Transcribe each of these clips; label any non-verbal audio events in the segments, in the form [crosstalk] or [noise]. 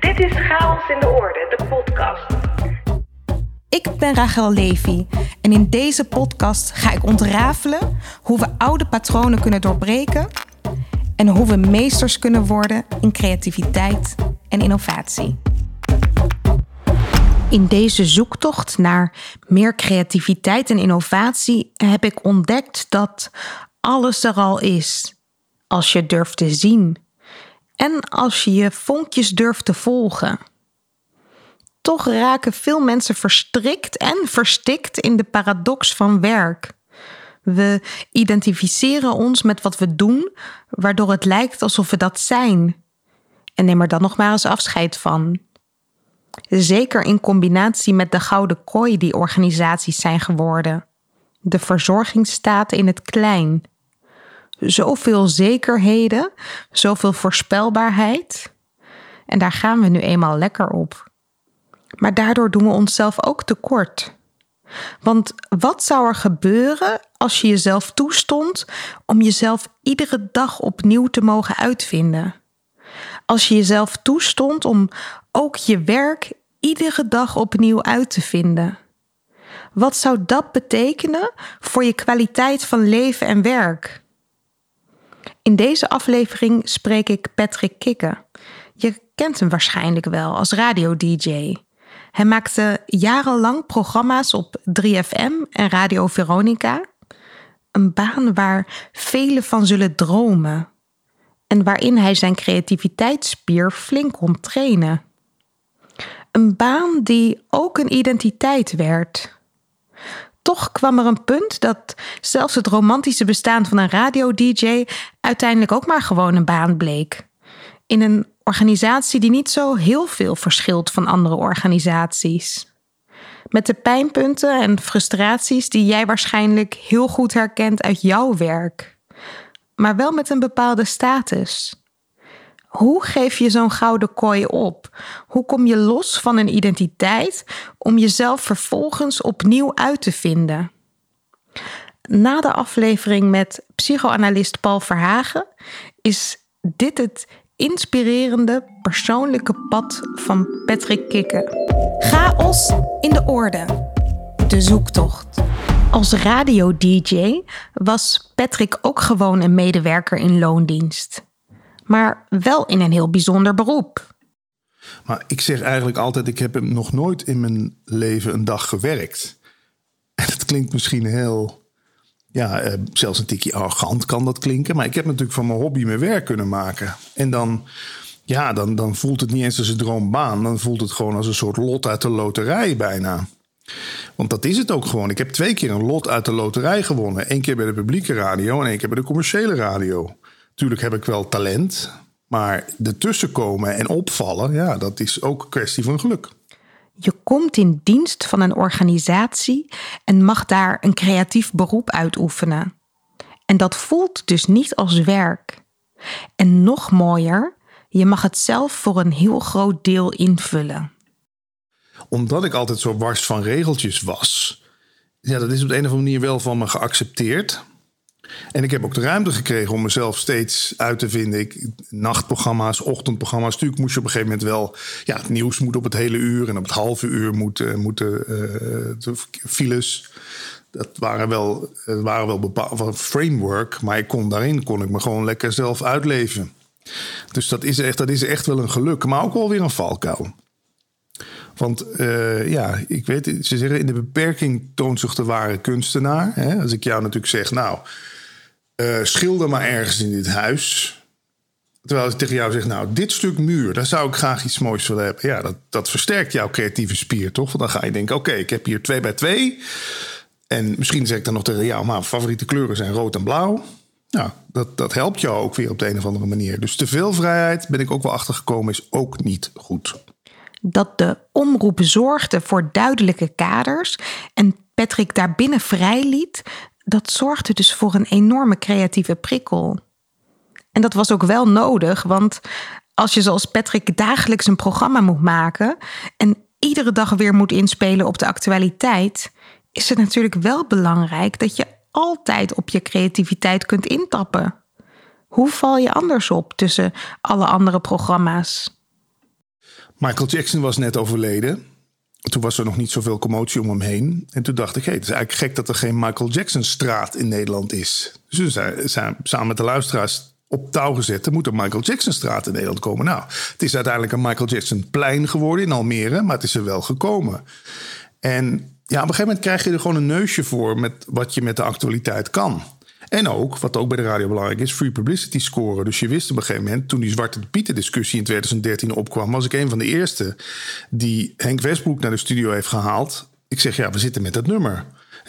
Dit is Chaos in de Orde, de podcast. Ik ben Rachel Levy en in deze podcast ga ik ontrafelen hoe we oude patronen kunnen doorbreken en hoe we meesters kunnen worden in creativiteit en innovatie. In deze zoektocht naar meer creativiteit en innovatie heb ik ontdekt dat alles er al is. Als je durft te zien en als je je vonkjes durft te volgen. Toch raken veel mensen verstrikt en verstikt in de paradox van werk. We identificeren ons met wat we doen, waardoor het lijkt alsof we dat zijn. En neem er dan nog maar eens afscheid van. Zeker in combinatie met de gouden kooi die organisaties zijn geworden. De verzorgingsstaat in het klein. Zoveel zekerheden, zoveel voorspelbaarheid. En daar gaan we nu eenmaal lekker op. Maar daardoor doen we onszelf ook tekort. Want wat zou er gebeuren als je jezelf toestond om jezelf iedere dag opnieuw te mogen uitvinden? Als je jezelf toestond om ook je werk iedere dag opnieuw uit te vinden? Wat zou dat betekenen voor je kwaliteit van leven en werk? In deze aflevering spreek ik Patrick Kikke. Je kent hem waarschijnlijk wel als radio-dj. Hij maakte jarenlang programma's op 3FM en Radio Veronica. Een baan waar velen van zullen dromen. En waarin hij zijn creativiteitsspier flink kon trainen. Een baan die ook een identiteit werd. Toch kwam er een punt dat zelfs het romantische bestaan van een radio-dj uiteindelijk ook maar gewoon een baan bleek. In een organisatie die niet zo heel veel verschilt van andere organisaties. Met de pijnpunten en frustraties die jij waarschijnlijk heel goed herkent uit jouw werk. Maar wel met een bepaalde status. Hoe geef je zo'n gouden kooi op? Hoe kom je los van een identiteit om jezelf vervolgens opnieuw uit te vinden? Na de aflevering met psychoanalist Paul Verhagen is dit het inspirerende persoonlijke pad van Patrick Kikke. Chaos in de orde. De zoektocht. Als radio-dj was Patrick ook gewoon een medewerker in loondienst. Maar wel in een heel bijzonder beroep. Maar ik zeg eigenlijk altijd: ik heb nog nooit in mijn leven een dag gewerkt. En het klinkt misschien heel ja, uh, zelfs een tikje arrogant kan dat klinken. Maar ik heb natuurlijk van mijn hobby mijn werk kunnen maken. En dan, ja, dan, dan voelt het niet eens als een droombaan. Dan voelt het gewoon als een soort lot uit de loterij bijna. Want dat is het ook gewoon. Ik heb twee keer een lot uit de loterij gewonnen. Eén keer bij de publieke radio en één keer bij de commerciële radio. Tuurlijk heb ik wel talent. Maar ertussen komen en opvallen, ja, dat is ook een kwestie van geluk. Je komt in dienst van een organisatie en mag daar een creatief beroep uitoefenen. En dat voelt dus niet als werk. En nog mooier, je mag het zelf voor een heel groot deel invullen. Omdat ik altijd zo wars van regeltjes was, ja, dat is op de een of andere manier wel van me geaccepteerd. En ik heb ook de ruimte gekregen om mezelf steeds uit te vinden. Ik, nachtprogramma's, ochtendprogramma's. Natuurlijk moest je op een gegeven moment wel... Ja, het nieuws moet op het hele uur en op het halve uur moeten, moeten de files. Dat waren wel, dat waren wel bepaalde framework. Maar ik kon daarin kon ik me gewoon lekker zelf uitleven. Dus dat is echt, dat is echt wel een geluk. Maar ook wel weer een valkuil. Want uh, ja, ik weet, ze zeggen in de beperking toont zich de ware kunstenaar. Hè? Als ik jou natuurlijk zeg, nou, uh, schilder maar ergens in dit huis. Terwijl ik tegen jou zeg, nou, dit stuk muur, daar zou ik graag iets moois willen hebben. Ja, dat, dat versterkt jouw creatieve spier, toch? Want dan ga je denken, oké, ik heb hier twee bij twee. En misschien zeg ik dan nog tegen jou, maar favoriete kleuren zijn rood en blauw. Nou, dat, dat helpt jou ook weer op de een of andere manier. Dus te veel vrijheid, ben ik ook wel achtergekomen, is ook niet goed. Dat de omroep zorgde voor duidelijke kaders en Patrick daarbinnen vrij liet, dat zorgde dus voor een enorme creatieve prikkel. En dat was ook wel nodig, want als je zoals Patrick dagelijks een programma moet maken en iedere dag weer moet inspelen op de actualiteit, is het natuurlijk wel belangrijk dat je altijd op je creativiteit kunt intappen. Hoe val je anders op tussen alle andere programma's? Michael Jackson was net overleden. Toen was er nog niet zoveel commotie om hem heen. En toen dacht ik, hé, hey, het is eigenlijk gek dat er geen Michael Jackson straat in Nederland is. Dus zijn, zijn samen met de luisteraars op touw gezet. Er moet een Michael Jackson straat in Nederland komen. Nou, het is uiteindelijk een Michael Jackson plein geworden in Almere, maar het is er wel gekomen. En ja, op een gegeven moment krijg je er gewoon een neusje voor met wat je met de actualiteit kan. En ook, wat ook bij de radio belangrijk is, free publicity scoren. Dus je wist op een gegeven moment, toen die Zwarte Pieten discussie in 2013 opkwam, was ik een van de eerste die Henk Westbroek naar de studio heeft gehaald. Ik zeg, ja, we zitten met dat nummer.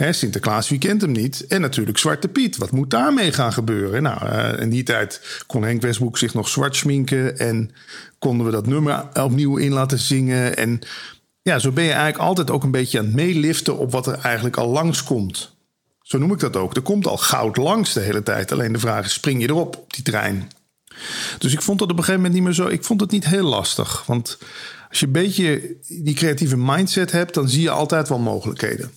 Sinterklaas, wie kent hem niet? En natuurlijk Zwarte Piet. Wat moet daarmee gaan gebeuren? Nou, uh, in die tijd kon Henk Westbroek zich nog zwart schminken. En konden we dat nummer opnieuw in laten zingen. En ja, zo ben je eigenlijk altijd ook een beetje aan het meeliften op wat er eigenlijk al langskomt. Zo noem ik dat ook. Er komt al goud langs de hele tijd. Alleen de vraag is, spring je erop op die trein? Dus ik vond dat op een gegeven moment niet meer zo. Ik vond het niet heel lastig. Want als je een beetje die creatieve mindset hebt, dan zie je altijd wel mogelijkheden.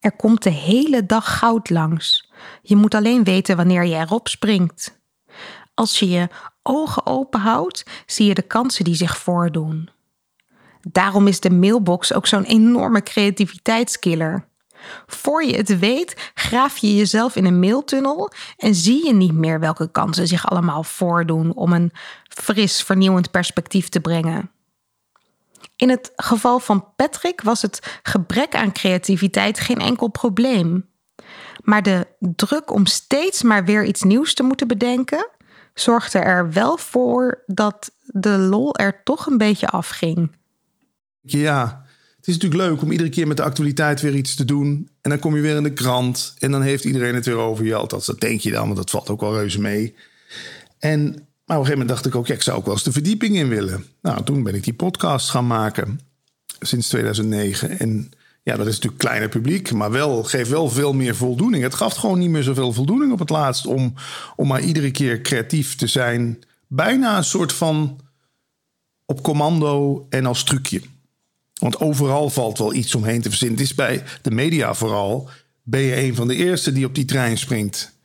Er komt de hele dag goud langs. Je moet alleen weten wanneer je erop springt. Als je je ogen open houdt, zie je de kansen die zich voordoen. Daarom is de mailbox ook zo'n enorme creativiteitskiller. Voor je het weet, graaf je jezelf in een mailtunnel en zie je niet meer welke kansen zich allemaal voordoen om een fris, vernieuwend perspectief te brengen. In het geval van Patrick was het gebrek aan creativiteit geen enkel probleem. Maar de druk om steeds maar weer iets nieuws te moeten bedenken, zorgde er wel voor dat de lol er toch een beetje afging. Ja, het is natuurlijk leuk om iedere keer met de actualiteit weer iets te doen. En dan kom je weer in de krant. En dan heeft iedereen het weer over je. Althans, dat denk je dan, want dat valt ook wel reuze mee. En maar op een gegeven moment dacht ik ook, ik zou ook wel eens de verdieping in willen. Nou, toen ben ik die podcast gaan maken. Sinds 2009. En ja, dat is natuurlijk kleiner publiek, maar wel, geeft wel veel meer voldoening. Het gaf gewoon niet meer zoveel voldoening op het laatst om, om maar iedere keer creatief te zijn. Bijna een soort van op commando en als trucje. Want overal valt wel iets omheen te verzinnen. Het is bij de media vooral. Ben je een van de eerste die op die trein springt?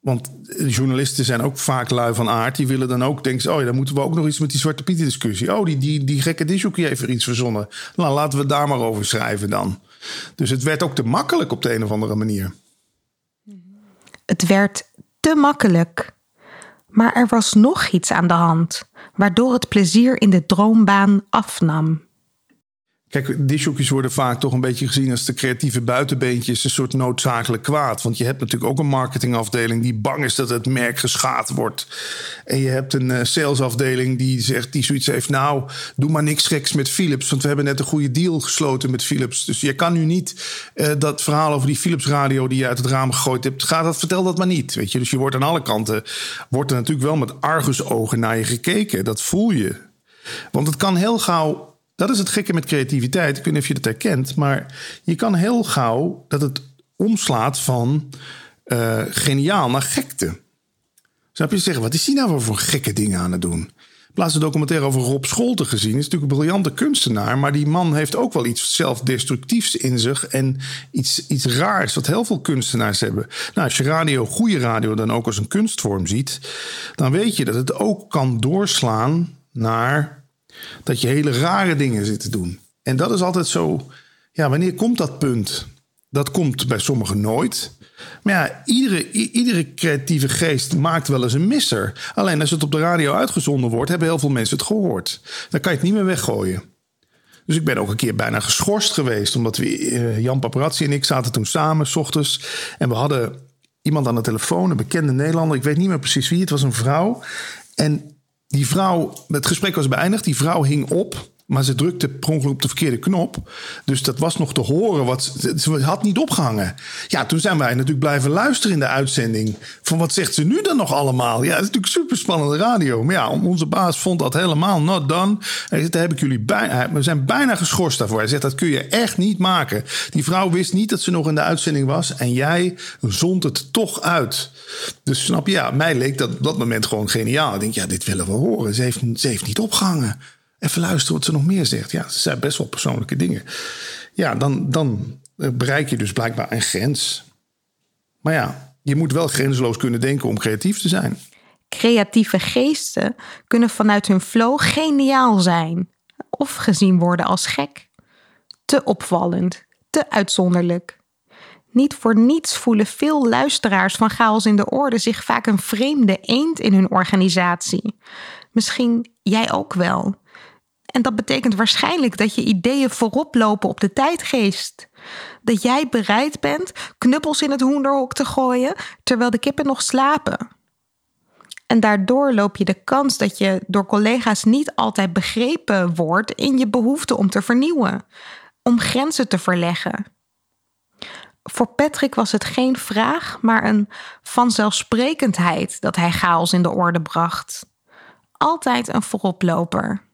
Want journalisten zijn ook vaak lui van aard. Die willen dan ook denken: oh ja, dan moeten we ook nog iets met die Zwarte Piet discussie. Oh, die, die, die gekke disjockey heeft er iets verzonnen. Nou, laten we daar maar over schrijven dan. Dus het werd ook te makkelijk op de een of andere manier. Het werd te makkelijk. Maar er was nog iets aan de hand, waardoor het plezier in de droombaan afnam. Kijk, dishoekjes worden vaak toch een beetje gezien als de creatieve buitenbeentjes, een soort noodzakelijk kwaad. Want je hebt natuurlijk ook een marketingafdeling die bang is dat het merk geschaad wordt. En je hebt een eh, salesafdeling die zegt, die zoiets heeft, nou, doe maar niks geks met Philips, want we hebben net een goede deal gesloten met Philips. Dus je kan nu niet uh, dat verhaal over die Philips radio die je uit het raam gegooid hebt, ga dat, vertel dat maar niet. Weet je, dus je wordt aan alle kanten, wordt er natuurlijk wel met argusogen naar je gekeken. Dat voel je. Want het kan heel gauw dat is het gekke met creativiteit. Ik weet niet of je dat herkent, maar je kan heel gauw dat het omslaat van uh, geniaal naar gekte. Snap je zeggen, wat is hij nou voor gekke dingen aan het doen? Laatst een documentaire over Rob Scholte gezien. Is natuurlijk een briljante kunstenaar. Maar die man heeft ook wel iets zelfdestructiefs in zich. En iets, iets raars, wat heel veel kunstenaars hebben. Nou, als je radio, goede radio, dan ook als een kunstvorm ziet. dan weet je dat het ook kan doorslaan naar dat je hele rare dingen zit te doen. En dat is altijd zo. Ja, wanneer komt dat punt? Dat komt bij sommigen nooit. Maar ja, iedere, iedere creatieve geest maakt wel eens een misser. Alleen als het op de radio uitgezonden wordt, hebben heel veel mensen het gehoord. Dan kan je het niet meer weggooien. Dus ik ben ook een keer bijna geschorst geweest. Omdat we, uh, Jan Paparazzi en ik zaten toen samen, s ochtends. En we hadden iemand aan de telefoon, een bekende Nederlander. Ik weet niet meer precies wie. Het was een vrouw. En die vrouw, het gesprek was beëindigd. Die vrouw hing op. Maar ze drukte per op de verkeerde knop. Dus dat was nog te horen. Wat, ze had niet opgehangen. Ja, toen zijn wij natuurlijk blijven luisteren in de uitzending. Van wat zegt ze nu dan nog allemaal? Ja, het is natuurlijk super spannende radio. Maar ja, onze baas vond dat helemaal not done. Hij zegt, heb ik jullie bijna, we zijn bijna geschorst daarvoor. Hij zegt, dat kun je echt niet maken. Die vrouw wist niet dat ze nog in de uitzending was. En jij zond het toch uit. Dus snap je, ja, mij leek dat op dat moment gewoon geniaal. Ik denk, ja, dit willen we horen. Ze heeft, ze heeft niet opgehangen. Even luisteren wat ze nog meer zegt. Ja, ze zijn best wel persoonlijke dingen. Ja, dan, dan bereik je dus blijkbaar een grens. Maar ja, je moet wel grenzeloos kunnen denken om creatief te zijn. Creatieve geesten kunnen vanuit hun flow geniaal zijn. of gezien worden als gek. Te opvallend, te uitzonderlijk. Niet voor niets voelen veel luisteraars van Chaos in de Orde zich vaak een vreemde eend in hun organisatie. Misschien jij ook wel. En dat betekent waarschijnlijk dat je ideeën voorop lopen op de tijdgeest. Dat jij bereid bent knuppels in het hoenderhok te gooien terwijl de kippen nog slapen. En daardoor loop je de kans dat je door collega's niet altijd begrepen wordt in je behoefte om te vernieuwen, om grenzen te verleggen. Voor Patrick was het geen vraag, maar een vanzelfsprekendheid dat hij chaos in de orde bracht. Altijd een vooroploper.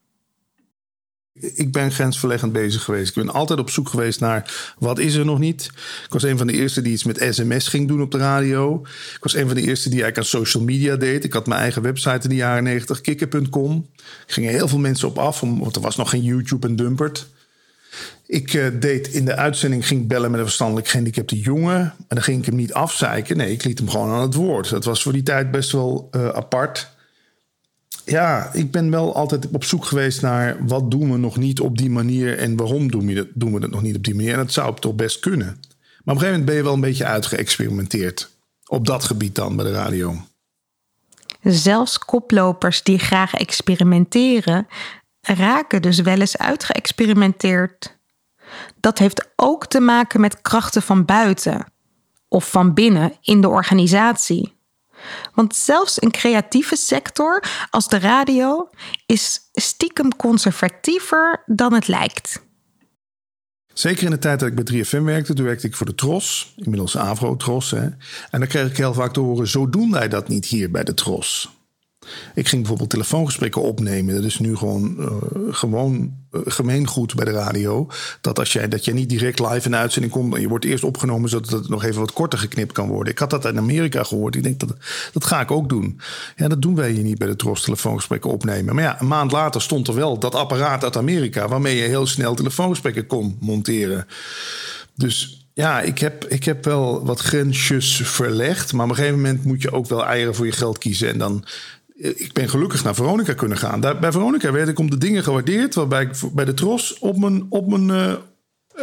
Ik ben grensverleggend bezig geweest. Ik ben altijd op zoek geweest naar wat is er nog niet. Ik was een van de eerste die iets met sms ging doen op de radio. Ik was een van de eerste die eigenlijk aan social media deed. Ik had mijn eigen website in de jaren 90, kikker.com. Er gingen heel veel mensen op af, want er was nog geen YouTube en Dumpert. Ik uh, deed in de uitzending, ging bellen met een verstandelijk gehandicapte jongen. En dan ging ik hem niet afzeiken. Nee, ik liet hem gewoon aan het woord. Dat was voor die tijd best wel uh, apart ja, ik ben wel altijd op zoek geweest naar wat doen we nog niet op die manier en waarom doen we, dat, doen we dat nog niet op die manier. En dat zou toch best kunnen. Maar op een gegeven moment ben je wel een beetje uitgeëxperimenteerd. Op dat gebied dan bij de radio. Zelfs koplopers die graag experimenteren, raken dus wel eens uitgeëxperimenteerd. Dat heeft ook te maken met krachten van buiten of van binnen in de organisatie. Want zelfs een creatieve sector als de radio is stiekem conservatiever dan het lijkt. Zeker in de tijd dat ik bij 3FM werkte, toen werkte ik voor de Tros, inmiddels Avro-Tros. En dan kreeg ik heel vaak te horen, zo doen wij dat niet hier bij de Tros. Ik ging bijvoorbeeld telefoongesprekken opnemen. Dat is nu gewoon, uh, gewoon uh, gemeengoed bij de radio. Dat als jij, dat jij niet direct live in de uitzending komt. je wordt eerst opgenomen zodat het nog even wat korter geknipt kan worden. Ik had dat in Amerika gehoord. Ik denk dat dat ga ik ook doen. Ja, dat doen wij hier niet bij de Tros telefoongesprekken opnemen. Maar ja, een maand later stond er wel dat apparaat uit Amerika. waarmee je heel snel telefoongesprekken kon monteren. Dus ja, ik heb, ik heb wel wat grensjes verlegd. Maar op een gegeven moment moet je ook wel eieren voor je geld kiezen. En dan, ik ben gelukkig naar Veronica kunnen gaan. Daar, bij Veronica werd ik om de dingen gewaardeerd... waarbij ik bij de Tros op mijn, op mijn uh,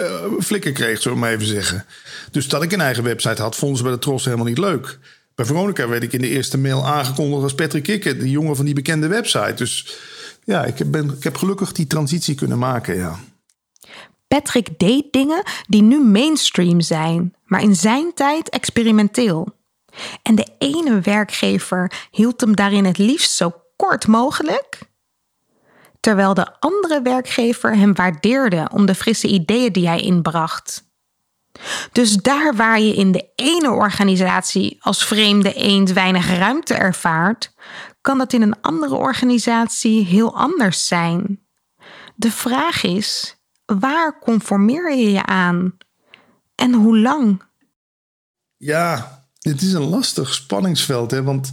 uh, flikker kreeg, we maar even zeggen. Dus dat ik een eigen website had, vonden ze bij de Tros helemaal niet leuk. Bij Veronica werd ik in de eerste mail aangekondigd als Patrick Kikker... de jongen van die bekende website. Dus ja, ik heb, ben, ik heb gelukkig die transitie kunnen maken, ja. Patrick deed dingen die nu mainstream zijn, maar in zijn tijd experimenteel. En de ene werkgever hield hem daarin het liefst zo kort mogelijk, terwijl de andere werkgever hem waardeerde om de frisse ideeën die hij inbracht. Dus daar waar je in de ene organisatie als vreemde eend weinig ruimte ervaart, kan dat in een andere organisatie heel anders zijn. De vraag is: waar conformeer je je aan? En hoe lang? Ja, het is een lastig spanningsveld, hè? want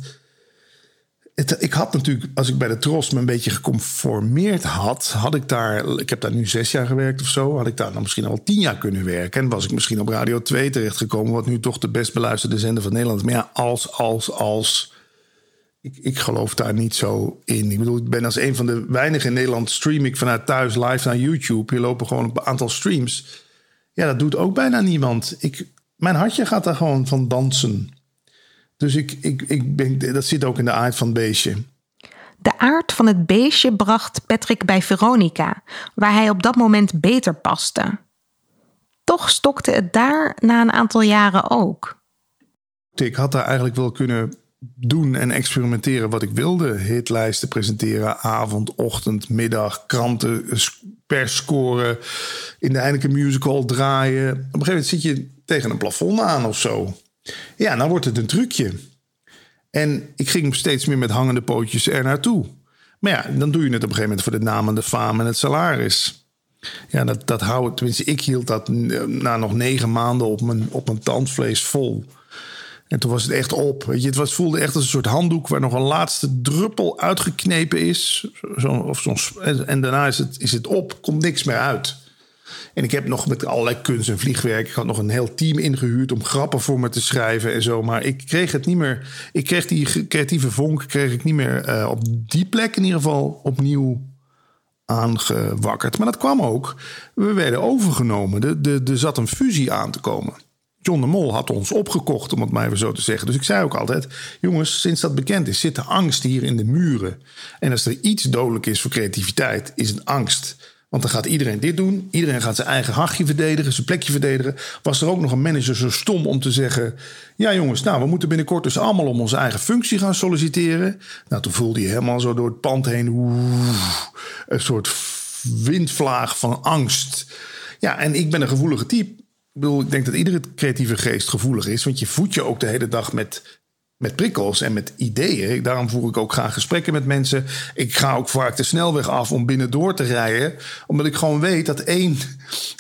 ik had natuurlijk, als ik bij de Tros me een beetje geconformeerd had, had ik daar, ik heb daar nu zes jaar gewerkt of zo, had ik daar dan misschien al tien jaar kunnen werken. En was ik misschien op Radio 2 terechtgekomen, wat nu toch de best beluisterde zender van Nederland is. Maar ja, als, als, als. Ik, ik geloof daar niet zo in. Ik bedoel, ik ben als een van de weinigen in Nederland stream ik vanuit thuis live naar YouTube. Je lopen gewoon een aantal streams. Ja, dat doet ook bijna niemand. Ik, mijn hartje gaat daar gewoon van dansen. Dus ik, ik, ik ben, dat zit ook in de aard van het beestje. De aard van het beestje bracht Patrick bij Veronica, waar hij op dat moment beter paste. Toch stokte het daar na een aantal jaren ook. Ik had daar eigenlijk wel kunnen doen en experimenteren wat ik wilde. Hitlijsten presenteren, avond, ochtend, middag, kranten, persscoren, in de Heineken Musical draaien. Op een gegeven moment zit je tegen een plafond aan of zo. Ja, dan wordt het een trucje. En ik ging steeds meer met hangende pootjes er naartoe. Maar ja, dan doe je het op een gegeven moment voor de naam en de faam en het salaris. Ja, dat, dat hou tenminste, ik hield dat na nog negen maanden op mijn, op mijn tandvlees vol. En toen was het echt op. Weet je, het was, voelde echt als een soort handdoek waar nog een laatste druppel uitgeknepen is. Zo, of zo, en, en daarna is het, is het op, komt niks meer uit. En ik heb nog met allerlei kunst en vliegwerk. Ik had nog een heel team ingehuurd om grappen voor me te schrijven en zo. Maar ik kreeg het niet meer. Ik kreeg die creatieve vonk kreeg ik niet meer uh, op die plek in ieder geval opnieuw aangewakkerd. Maar dat kwam ook. We werden overgenomen. Er de, de, zat een fusie aan te komen. John de Mol had ons opgekocht, om het maar even zo te zeggen. Dus ik zei ook altijd: jongens, sinds dat bekend is, zit de angst hier in de muren. En als er iets dodelijk is voor creativiteit, is het angst. Want dan gaat iedereen dit doen. Iedereen gaat zijn eigen hachje verdedigen, zijn plekje verdedigen. Was er ook nog een manager zo stom om te zeggen: Ja, jongens, nou, we moeten binnenkort dus allemaal om onze eigen functie gaan solliciteren. Nou, toen voelde je helemaal zo door het pand heen. een soort windvlaag van angst. Ja, en ik ben een gevoelige type. Ik bedoel, ik denk dat iedere creatieve geest gevoelig is. Want je voedt je ook de hele dag met met prikkels en met ideeën. Daarom voer ik ook graag gesprekken met mensen. Ik ga ook vaak de snelweg af om binnendoor te rijden. Omdat ik gewoon weet dat één,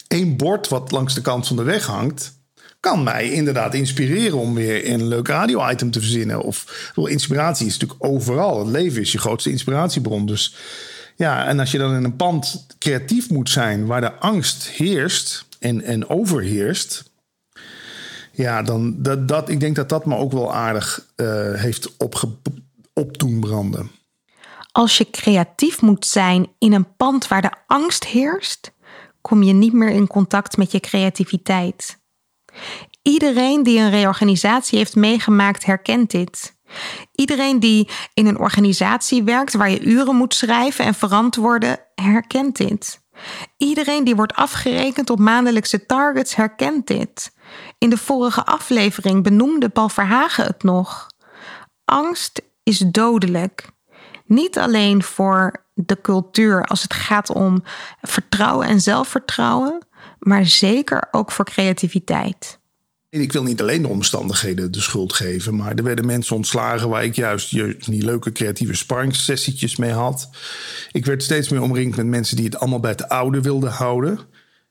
één bord wat langs de kant van de weg hangt... kan mij inderdaad inspireren om weer een leuk radio-item te verzinnen. Of inspiratie is natuurlijk overal. Het leven is je grootste inspiratiebron. Dus ja, en als je dan in een pand creatief moet zijn... waar de angst heerst en, en overheerst ja, dan dat, dat, ik denk dat dat me ook wel aardig uh, heeft opge, op doen branden. Als je creatief moet zijn in een pand waar de angst heerst, kom je niet meer in contact met je creativiteit. Iedereen die een reorganisatie heeft meegemaakt, herkent dit. Iedereen die in een organisatie werkt waar je uren moet schrijven en verantwoorden, herkent dit. Iedereen die wordt afgerekend op maandelijkse targets, herkent dit. In de vorige aflevering benoemde Paul Verhagen het nog. Angst is dodelijk. Niet alleen voor de cultuur als het gaat om vertrouwen en zelfvertrouwen, maar zeker ook voor creativiteit. Ik wil niet alleen de omstandigheden de schuld geven, maar er werden mensen ontslagen waar ik juist die leuke creatieve sparringssessietjes mee had. Ik werd steeds meer omringd met mensen die het allemaal bij het oude wilden houden.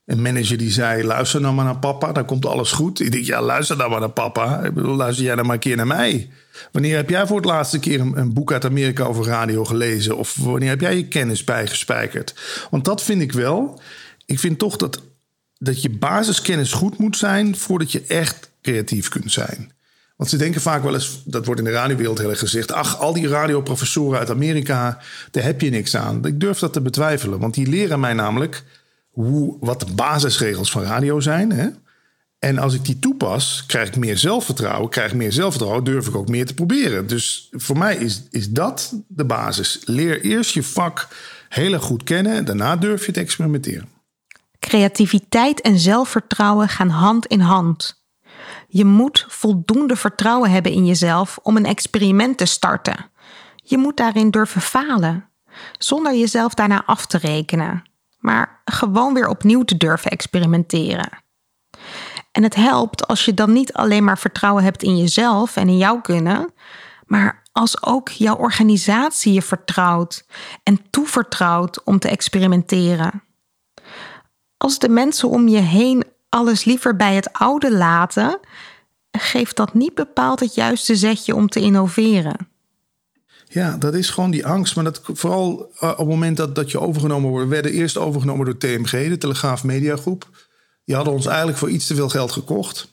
Een manager die zei: luister nou maar naar papa, dan komt alles goed. Ik denk: ja, luister nou maar naar papa. Ik bedoel, luister jij dan maar een keer naar mij. Wanneer heb jij voor het laatste keer een, boek uit Amerika over radio gelezen? Of wanneer heb jij je kennis bijgespijkerd? Want dat vind ik wel. Ik vind toch dat, dat je basiskennis goed moet zijn voordat je echt creatief kunt zijn. Want ze denken vaak wel eens, dat wordt in de radiowereld heel erg gezegd... ach, al die radioprofessoren uit Amerika, daar heb je niks aan. Ik durf dat te betwijfelen, want die leren mij namelijk hoe, wat de basisregels van radio zijn. Hè? En als ik die toepas, krijg ik meer zelfvertrouwen. Krijg ik meer zelfvertrouwen, durf ik ook meer te proberen. Dus voor mij is, is dat de basis. Leer eerst je vak heel goed kennen. Daarna durf je te experimenteren. Creativiteit en zelfvertrouwen gaan hand in hand. Je moet voldoende vertrouwen hebben in jezelf om een experiment te starten. Je moet daarin durven falen, zonder jezelf daarna af te rekenen maar gewoon weer opnieuw te durven experimenteren. En het helpt als je dan niet alleen maar vertrouwen hebt in jezelf en in jouw kunnen, maar als ook jouw organisatie je vertrouwt en toevertrouwt om te experimenteren. Als de mensen om je heen alles liever bij het oude laten, geeft dat niet bepaald het juiste zetje om te innoveren. Ja, dat is gewoon die angst. Maar dat vooral eh, op het moment dat, dat je overgenomen wordt. We werden eerst overgenomen door TMG, de Telegraaf Mediagroep. Die hadden ons eigenlijk voor iets te veel geld gekocht.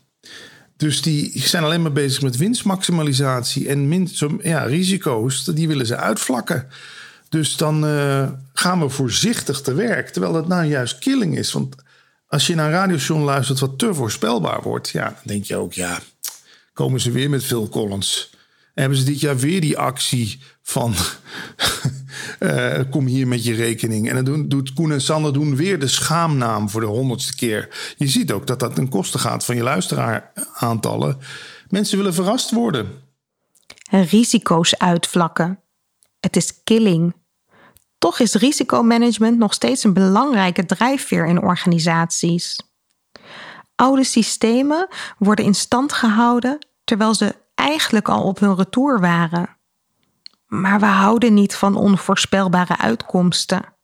Dus die zijn alleen maar bezig met winstmaximalisatie en min, ja, risico's. Die willen ze uitvlakken. Dus dan uh, gaan we voorzichtig te werk. Terwijl dat nou juist killing is. Want als je naar een radiostation luistert wat te voorspelbaar wordt. Ja, dan denk je ook, ja, komen ze weer met Phil Collins hebben ze dit jaar weer die actie van uh, [laughs] kom hier met je rekening. En dan doet Koen en Sander doen weer de schaamnaam voor de honderdste keer. Je ziet ook dat dat ten koste gaat van je luisteraaraantallen. Mensen willen verrast worden. Risico's uitvlakken. Het is killing. Toch is risicomanagement nog steeds een belangrijke drijfveer in organisaties. Oude systemen worden in stand gehouden terwijl ze eigenlijk al op hun retour waren. Maar we houden niet van onvoorspelbare uitkomsten.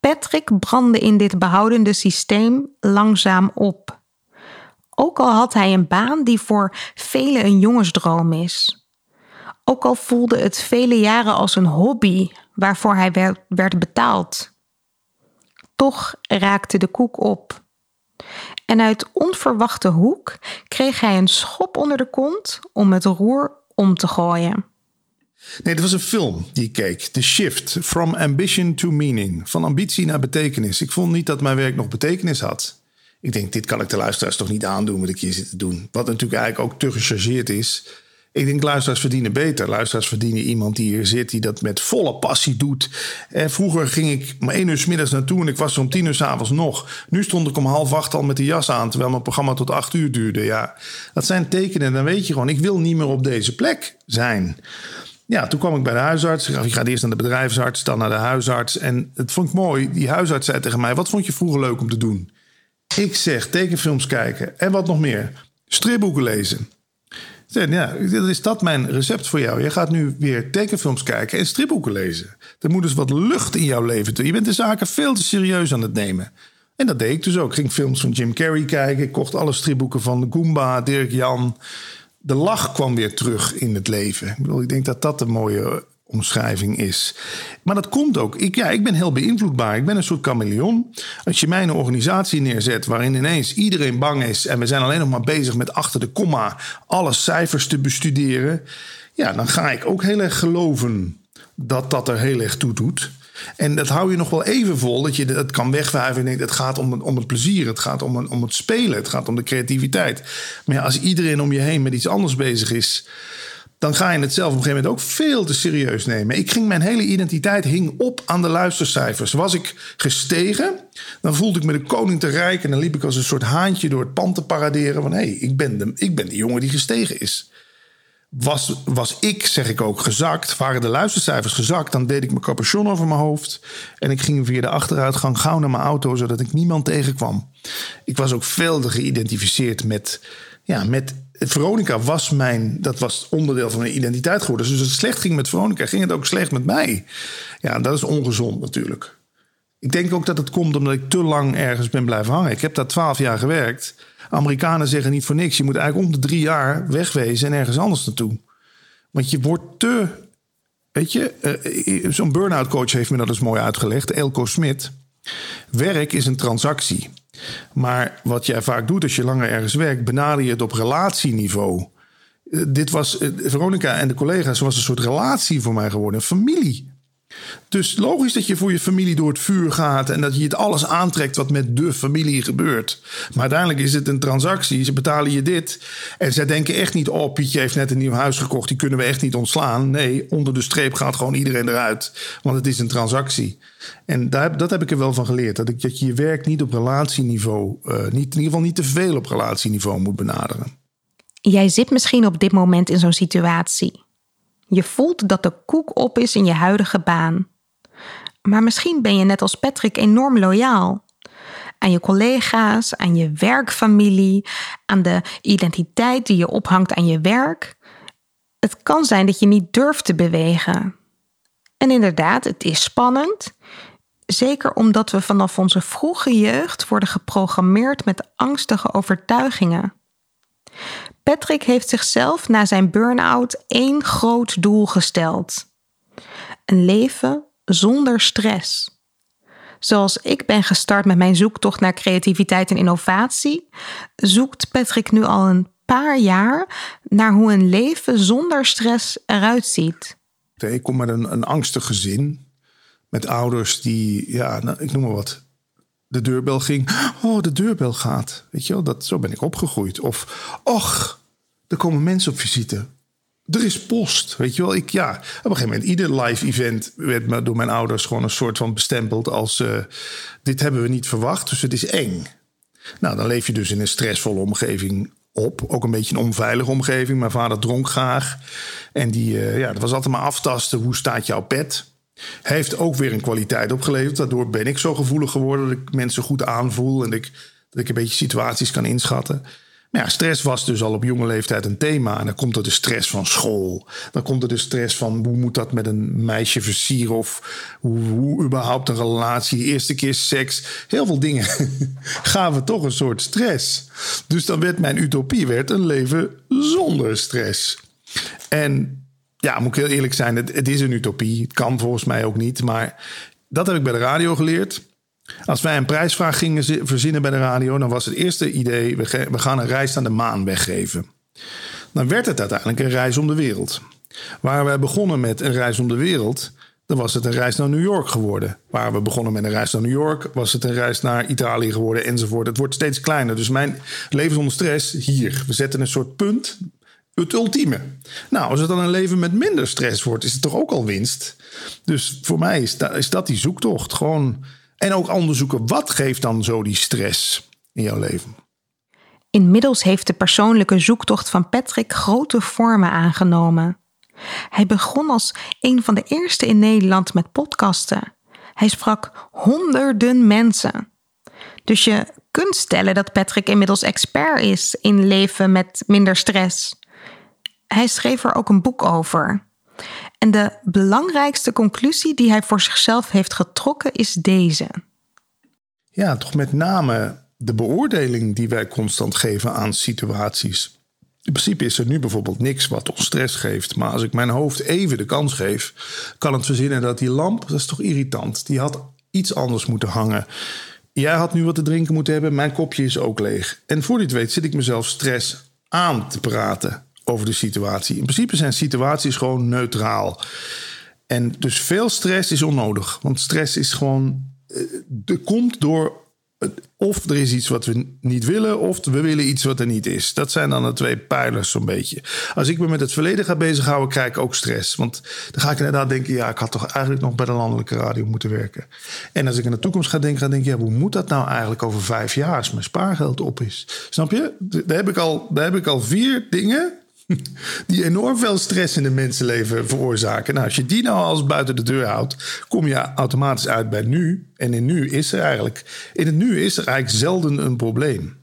Patrick brandde in dit behoudende systeem langzaam op. Ook al had hij een baan die voor velen een jongensdroom is. Ook al voelde het vele jaren als een hobby waarvoor hij werd betaald. Toch raakte de koek op. En uit onverwachte hoek kreeg hij een schop onder de kont om het roer om te gooien. Nee, het was een film die ik keek. The Shift, From Ambition to Meaning. Van ambitie naar betekenis. Ik vond niet dat mijn werk nog betekenis had. Ik denk, dit kan ik de luisteraars toch niet aandoen wat ik hier zit te doen. Wat natuurlijk eigenlijk ook te gechargeerd is. Ik denk, luisteraars verdienen beter. Luisteraars verdienen iemand die hier zit, die dat met volle passie doet. En vroeger ging ik om één uur s middags naartoe en ik was er om tien uur s'avonds nog. Nu stond ik om half acht al met de jas aan, terwijl mijn programma tot acht uur duurde. Ja, dat zijn tekenen. Dan weet je gewoon, ik wil niet meer op deze plek zijn. Ja, toen kwam ik bij de huisarts. Ik ga eerst naar de bedrijfsarts, dan naar de huisarts. En het vond ik mooi. Die huisarts zei tegen mij: Wat vond je vroeger leuk om te doen? Ik zeg tekenfilms kijken. En wat nog meer? Stripboeken lezen. Ja, is dat mijn recept voor jou. Je gaat nu weer tekenfilms kijken en stripboeken lezen. Er moet dus wat lucht in jouw leven toe. Je bent de zaken veel te serieus aan het nemen. En dat deed ik dus ook. Ik ging films van Jim Carrey kijken. Ik kocht alle stripboeken van Goomba, Dirk Jan. De lach kwam weer terug in het leven. Ik, bedoel, ik denk dat dat een mooie omschrijving is. Maar dat komt ook. Ik, ja, ik ben heel beïnvloedbaar. Ik ben een soort chameleon. Als je mij een organisatie neerzet waarin ineens iedereen bang is en we zijn alleen nog maar bezig met achter de komma alle cijfers te bestuderen, ja, dan ga ik ook heel erg geloven dat dat er heel erg toe doet. En dat hou je nog wel even vol, dat je dat kan wegwuiven en denkt, het gaat om, om het plezier, het gaat om, om het spelen, het gaat om de creativiteit. Maar ja, als iedereen om je heen met iets anders bezig is, dan ga je het zelf op een gegeven moment ook veel te serieus nemen. Ik ging mijn hele identiteit hing op aan de luistercijfers. Was ik gestegen, dan voelde ik me de koning te rijk en dan liep ik als een soort haantje door het pand te paraderen van hé, hey, ik, ben de, ik ben de jongen die gestegen is. Was, was ik, zeg ik ook, gezakt, waren de luistercijfers gezakt, dan deed ik mijn capuchon over mijn hoofd en ik ging via de achteruitgang gauw naar mijn auto, zodat ik niemand tegenkwam. Ik was ook veel te geïdentificeerd met, ja, met Veronica was mijn, dat was onderdeel van mijn identiteit geworden. Dus als het slecht ging met Veronica, ging het ook slecht met mij. Ja, dat is ongezond natuurlijk. Ik denk ook dat het komt omdat ik te lang ergens ben blijven hangen. Ik heb daar twaalf jaar gewerkt. Amerikanen zeggen niet voor niks. Je moet eigenlijk om de drie jaar wegwezen en ergens anders naartoe. Want je wordt te. Weet je, uh, zo'n burn-out coach heeft me dat eens mooi uitgelegd. Elko Smit. Werk is een transactie. Maar wat jij vaak doet als je langer ergens werkt, benader je het op relatieniveau. Eh, dit was, eh, Veronica en de collega's was een soort relatie voor mij geworden, een familie. Dus logisch dat je voor je familie door het vuur gaat en dat je het alles aantrekt wat met de familie gebeurt. Maar uiteindelijk is het een transactie. Ze betalen je dit. En zij denken echt niet: oh, Pietje heeft net een nieuw huis gekocht, die kunnen we echt niet ontslaan. Nee, onder de streep gaat gewoon iedereen eruit, want het is een transactie. En daar, dat heb ik er wel van geleerd. Dat, ik, dat je je werk niet op relatieniveau, uh, niet, in ieder geval niet te veel op relatieniveau moet benaderen. Jij zit misschien op dit moment in zo'n situatie. Je voelt dat de koek op is in je huidige baan. Maar misschien ben je net als Patrick enorm loyaal. Aan je collega's, aan je werkfamilie, aan de identiteit die je ophangt aan je werk. Het kan zijn dat je niet durft te bewegen. En inderdaad, het is spannend. Zeker omdat we vanaf onze vroege jeugd worden geprogrammeerd met angstige overtuigingen. Patrick heeft zichzelf na zijn burn-out één groot doel gesteld: een leven zonder stress. Zoals ik ben gestart met mijn zoektocht naar creativiteit en innovatie, zoekt Patrick nu al een paar jaar naar hoe een leven zonder stress eruit ziet. Ik kom met een, een angstig gezin. Met ouders die, ja, nou, ik noem maar wat. De deurbel ging. Oh, de deurbel gaat. Weet je wel, dat, zo ben ik opgegroeid. Of, och, er komen mensen op visite. Er is post, weet je wel. Ik, ja, op een gegeven moment, ieder live event werd door mijn ouders gewoon een soort van bestempeld als... Uh, dit hebben we niet verwacht, dus het is eng. Nou, dan leef je dus in een stressvolle omgeving op. Ook een beetje een onveilige omgeving. Mijn vader dronk graag. En die, uh, ja, dat was altijd maar aftasten. Hoe staat jouw pet? Heeft ook weer een kwaliteit opgeleverd. Daardoor ben ik zo gevoelig geworden dat ik mensen goed aanvoel. En ik, dat ik een beetje situaties kan inschatten. Maar ja, stress was dus al op jonge leeftijd een thema. En dan komt er de stress van school. Dan komt er de stress van hoe moet dat met een meisje versieren? Of hoe, überhaupt een relatie, eerste keer seks. Heel veel dingen [laughs] gaven toch een soort stress. Dus dan werd mijn utopie werd een leven zonder stress. En ja, moet ik heel eerlijk zijn, het, het is een utopie. Het kan volgens mij ook niet. Maar dat heb ik bij de radio geleerd. Als wij een prijsvraag gingen verzinnen bij de radio, dan was het eerste idee: we, gaan een reis naar de maan weggeven. Dan werd het uiteindelijk een reis om de wereld. Waar wij begonnen met een reis om de wereld, dan was het een reis naar New York geworden. Waar we begonnen met een reis naar New York, was het een reis naar Italië geworden enzovoort. Het wordt steeds kleiner. Dus mijn leven zonder stress hier. We zetten een soort punt. Het ultieme. Nou, als het dan een leven met minder stress wordt, is het toch ook al winst. Dus voor mij is is dat die zoektocht. Gewoon. En ook onderzoeken wat geeft dan zo die stress in jouw leven. Inmiddels heeft de persoonlijke zoektocht van Patrick grote vormen aangenomen. Hij begon als een van de eerste in Nederland met podcasten. Hij sprak honderden mensen. Dus je kunt stellen dat Patrick inmiddels expert is in leven met minder stress. Hij schreef er ook een boek over. En de belangrijkste conclusie die hij voor zichzelf heeft getrokken is deze. Ja, toch met name de beoordeling die wij constant geven aan situaties. In principe is er nu bijvoorbeeld niks wat ons stress geeft. Maar als ik mijn hoofd even de kans geef, kan het verzinnen dat die lamp, dat is toch irritant, die had iets anders moeten hangen. Jij had nu wat te drinken moeten hebben, mijn kopje is ook leeg. En voor dit weet zit ik mezelf stress aan te praten over de situatie. In principe zijn situaties gewoon neutraal. En dus veel stress is onnodig. Want stress is gewoon. Eh, er komt door of er is iets wat we niet willen, of we willen iets wat er niet is. Dat zijn dan de twee pijlers zo'n beetje. Als ik me met het verleden ga bezighouden, krijg ik ook stress. Want dan ga ik inderdaad denken, ja, ik had toch eigenlijk nog bij de landelijke radio moeten werken. En als ik in de toekomst ga denken, ga denk ik, ja, hoe moet dat nou eigenlijk over vijf jaar als mijn spaargeld op is? Snap je? Daar heb ik al, daar heb ik al vier dingen [laughs] die enorm veel stress in de mensenleven veroorzaken. Nou, als je die nou als buiten de deur houdt, kom je automatisch uit bij nu. En in nu is er eigenlijk, in het nu is er eigenlijk zelden een probleem.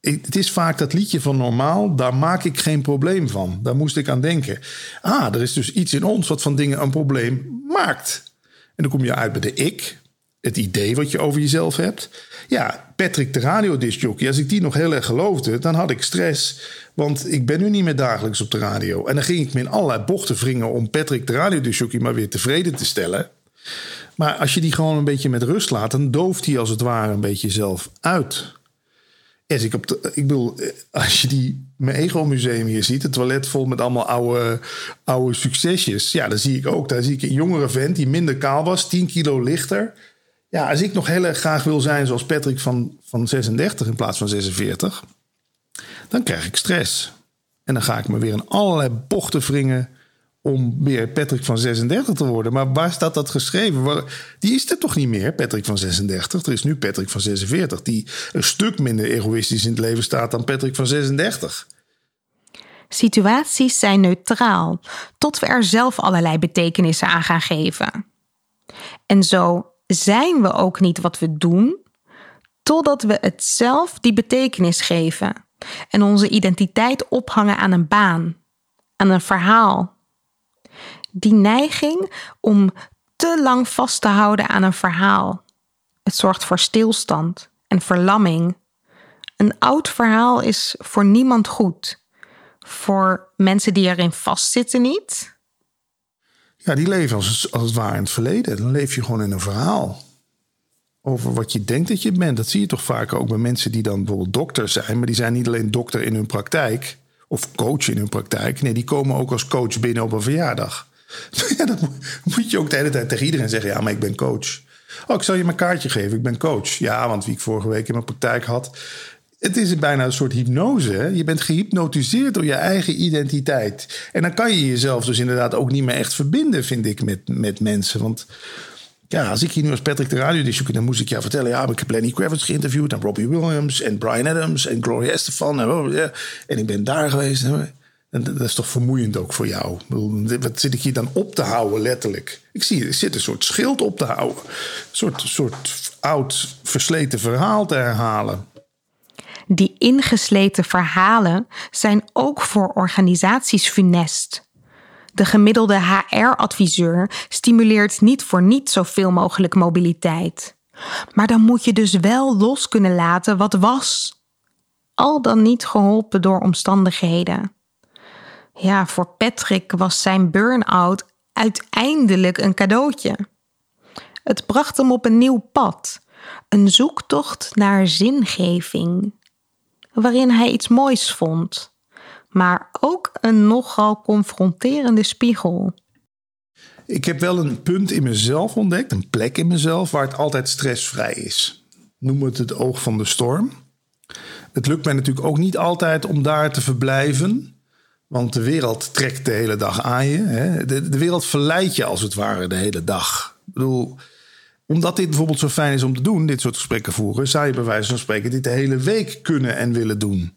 het is vaak dat liedje van normaal, daar maak ik geen probleem van. Daar moest ik aan denken. Ah, er is dus iets in ons wat van dingen een probleem maakt. En dan kom je uit bij de ik, het idee wat je over jezelf hebt. Ja, Patrick de radiodiscjockey, als ik die nog heel erg geloofde, dan had ik stress. Want ik ben nu niet meer dagelijks op de radio. En dan ging ik me in allerlei bochten wringen om Patrick de radiodiscjockey maar weer tevreden te stellen. Maar als je die gewoon een beetje met rust laat, dan dooft hij als het ware een beetje zelf uit. Als ik, op ik bedoel, als je die mijn Ego Museum hier ziet, het toilet vol met allemaal oude, oude succesjes. Ja, dan zie ik ook, daar zie ik een jongere vent die minder kaal was, 10 kilo lichter. Ja, als ik nog heel erg graag wil zijn zoals Patrick van, van 36 in plaats van 46, dan krijg ik stress. En dan ga ik me weer in allerlei bochten wringen om weer Patrick van 36 te worden. Maar waar staat dat geschreven? Die is er toch niet meer, Patrick van 36? Er is nu Patrick van 46, die een stuk minder egoïstisch in het leven staat dan Patrick van 36. Situaties zijn neutraal, tot we er zelf allerlei betekenissen aan gaan geven. En zo zijn we ook niet wat we doen, totdat we het zelf die betekenis geven en onze identiteit ophangen aan een baan, aan een verhaal. Die neiging om te lang vast te houden aan een verhaal. Het zorgt voor stilstand en verlamming. Een oud verhaal is voor niemand goed. Voor mensen die erin vastzitten niet, ja, die leven als, als het ware in het verleden. Dan leef je gewoon in een verhaal. Over wat je denkt dat je bent. Dat zie je toch vaak ook bij mensen die dan bijvoorbeeld dokter zijn. Maar die zijn niet alleen dokter in hun praktijk. Of coach in hun praktijk. Nee, die komen ook als coach binnen op een verjaardag. [laughs] Ja, moet je ook de hele tijd tegen iedereen zeggen: ja, maar ik ben coach. Oh, ik zal je mijn kaartje geven, ik ben coach. Ja, want wie ik vorige week in mijn praktijk had, het is bijna een soort hypnose. Je bent gehypnotiseerd door je eigen identiteit. En dan kan je jezelf dus inderdaad ook niet meer echt verbinden, vind ik, met, met mensen. Want ja, als ik hier nu als Patrick de radio disjoekje, dan moest ik jou vertellen... ja, ik heb Lenny Kravitz geïnterviewd en Robbie Williams en Brian Adams en Gloria Estefan. En, oh, en ik ben daar geweest. En dat is toch vermoeiend ook voor jou? Wat zit ik hier dan op te houden, letterlijk? Ik zie, er zit een soort schild op te houden. Een soort, soort oud, versleten verhaal te herhalen. Die ingesleten verhalen zijn ook voor organisaties funest. De gemiddelde HR-adviseur stimuleert niet voor niet zoveel mogelijk mobiliteit. Maar dan moet je dus wel los kunnen laten wat was. Al dan niet geholpen door omstandigheden. Ja, voor Patrick was zijn burn-out uiteindelijk een cadeautje. Het bracht hem op een nieuw pad, een zoektocht naar zingeving waarin hij iets moois vond. maar ook een nogal confronterende spiegel. Ik heb wel een punt in mezelf ontdekt, een plek in mezelf waar het altijd stressvrij is. Noem het het oog van de storm. Het lukt mij natuurlijk ook niet altijd om daar te verblijven. Want de wereld trekt de hele dag aan je. Hè? De, de wereld verleidt je als het ware de hele dag. Ik bedoel, omdat dit bijvoorbeeld zo fijn is om te doen, dit soort gesprekken voeren, zou je bij wijze van spreken dit de hele week kunnen en willen doen.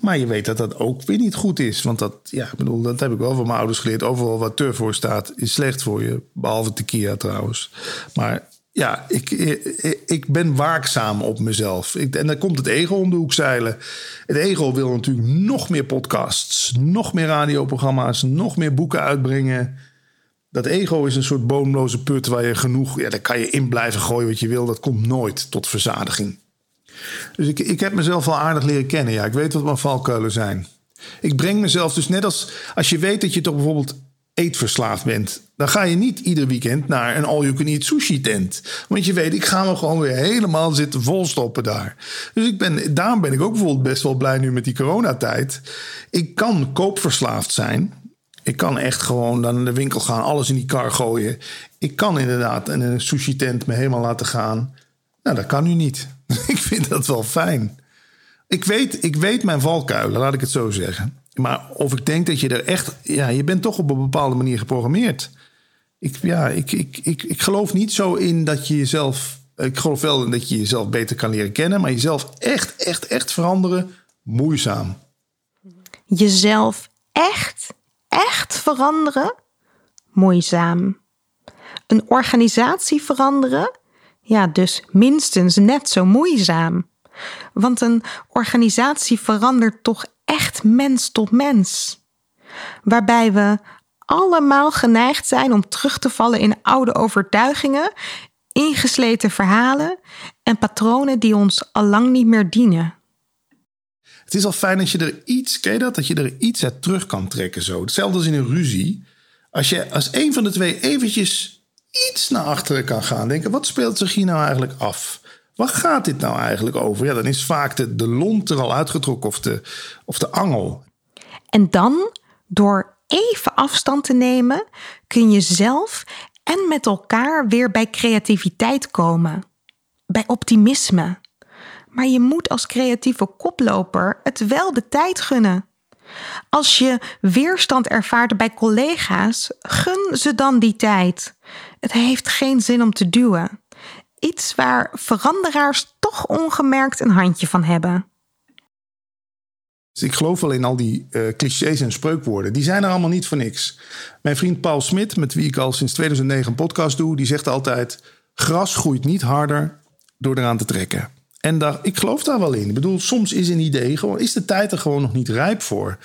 Maar je weet dat dat ook weer niet goed is. Want dat, ja, ik bedoel, dat heb ik wel van mijn ouders geleerd. Overal wat turf voor staat, is slecht voor je. Behalve tequila trouwens. Maar ja, ik, ik, ben waakzaam op mezelf. Ik, en dan komt het ego om de hoek zeilen. Het ego wil natuurlijk nog meer podcasts, nog meer radioprogramma's, nog meer boeken uitbrengen. Dat ego is een soort boomloze put waar je genoeg, ja, daar kan je in blijven gooien wat je wil. Dat komt nooit tot verzadiging. Dus ik, ik heb mezelf al aardig leren kennen. Ja, ik weet wat mijn valkuilen zijn. Ik breng mezelf dus net als als je weet dat je toch bijvoorbeeld eetverslaafd bent, dan ga je niet ieder weekend naar een all-you-can-eat sushi-tent. Want je weet, ik ga me gewoon weer helemaal zitten volstoppen daar. Dus ik ben, daarom ben ik ook bijvoorbeeld best wel blij nu met die coronatijd. Ik kan koopverslaafd zijn. Ik kan echt gewoon dan in de winkel gaan, alles in die kar gooien. Ik kan inderdaad in een sushi-tent me helemaal laten gaan. Nou, dat kan nu niet. [laughs] ik vind dat wel fijn. Ik weet, ik weet mijn valkuilen, laat ik het zo zeggen. Maar of ik denk dat je er echt... Ja, je bent toch op een bepaalde manier geprogrammeerd. Ik, ja, ik, ik, ik, ik geloof niet zo in dat je jezelf... Ik geloof wel in dat je jezelf beter kan leren kennen... maar jezelf echt, echt, echt veranderen, moeizaam. Jezelf echt, echt veranderen, moeizaam. Een organisatie veranderen, ja, dus minstens net zo moeizaam. Want een organisatie verandert toch echt mens tot mens. Waarbij we allemaal geneigd zijn om terug te vallen in oude overtuigingen, ingesleten verhalen en patronen die ons al lang niet meer dienen. Het is al fijn als je er iets, ken je dat? Dat je er iets uit terug kan trekken zo. Hetzelfde als in een ruzie. Als je als een van de twee eventjes iets naar achteren kan gaan, denken: wat speelt zich hier nou eigenlijk af? Waar gaat dit nou eigenlijk over? Ja, dan is vaak de, de lont er al uitgetrokken of de, of de angel. En dan, door even afstand te nemen, kun je zelf en met elkaar weer bij creativiteit komen. Bij optimisme. Maar je moet als creatieve koploper het wel de tijd gunnen. Als je weerstand ervaart bij collega's, gun ze dan die tijd. Het heeft geen zin om te duwen. Iets waar veranderaars toch ongemerkt een handje van hebben. Dus ik geloof wel in al die uh, clichés en spreukwoorden. Die zijn er allemaal niet voor niks. Mijn vriend Paul Smit, met wie ik al sinds 2009 een podcast doe, die zegt altijd: gras groeit niet harder door eraan te trekken. En daar, ik geloof daar wel in. Ik bedoel, soms is een idee gewoon, is de tijd er gewoon nog niet rijp voor.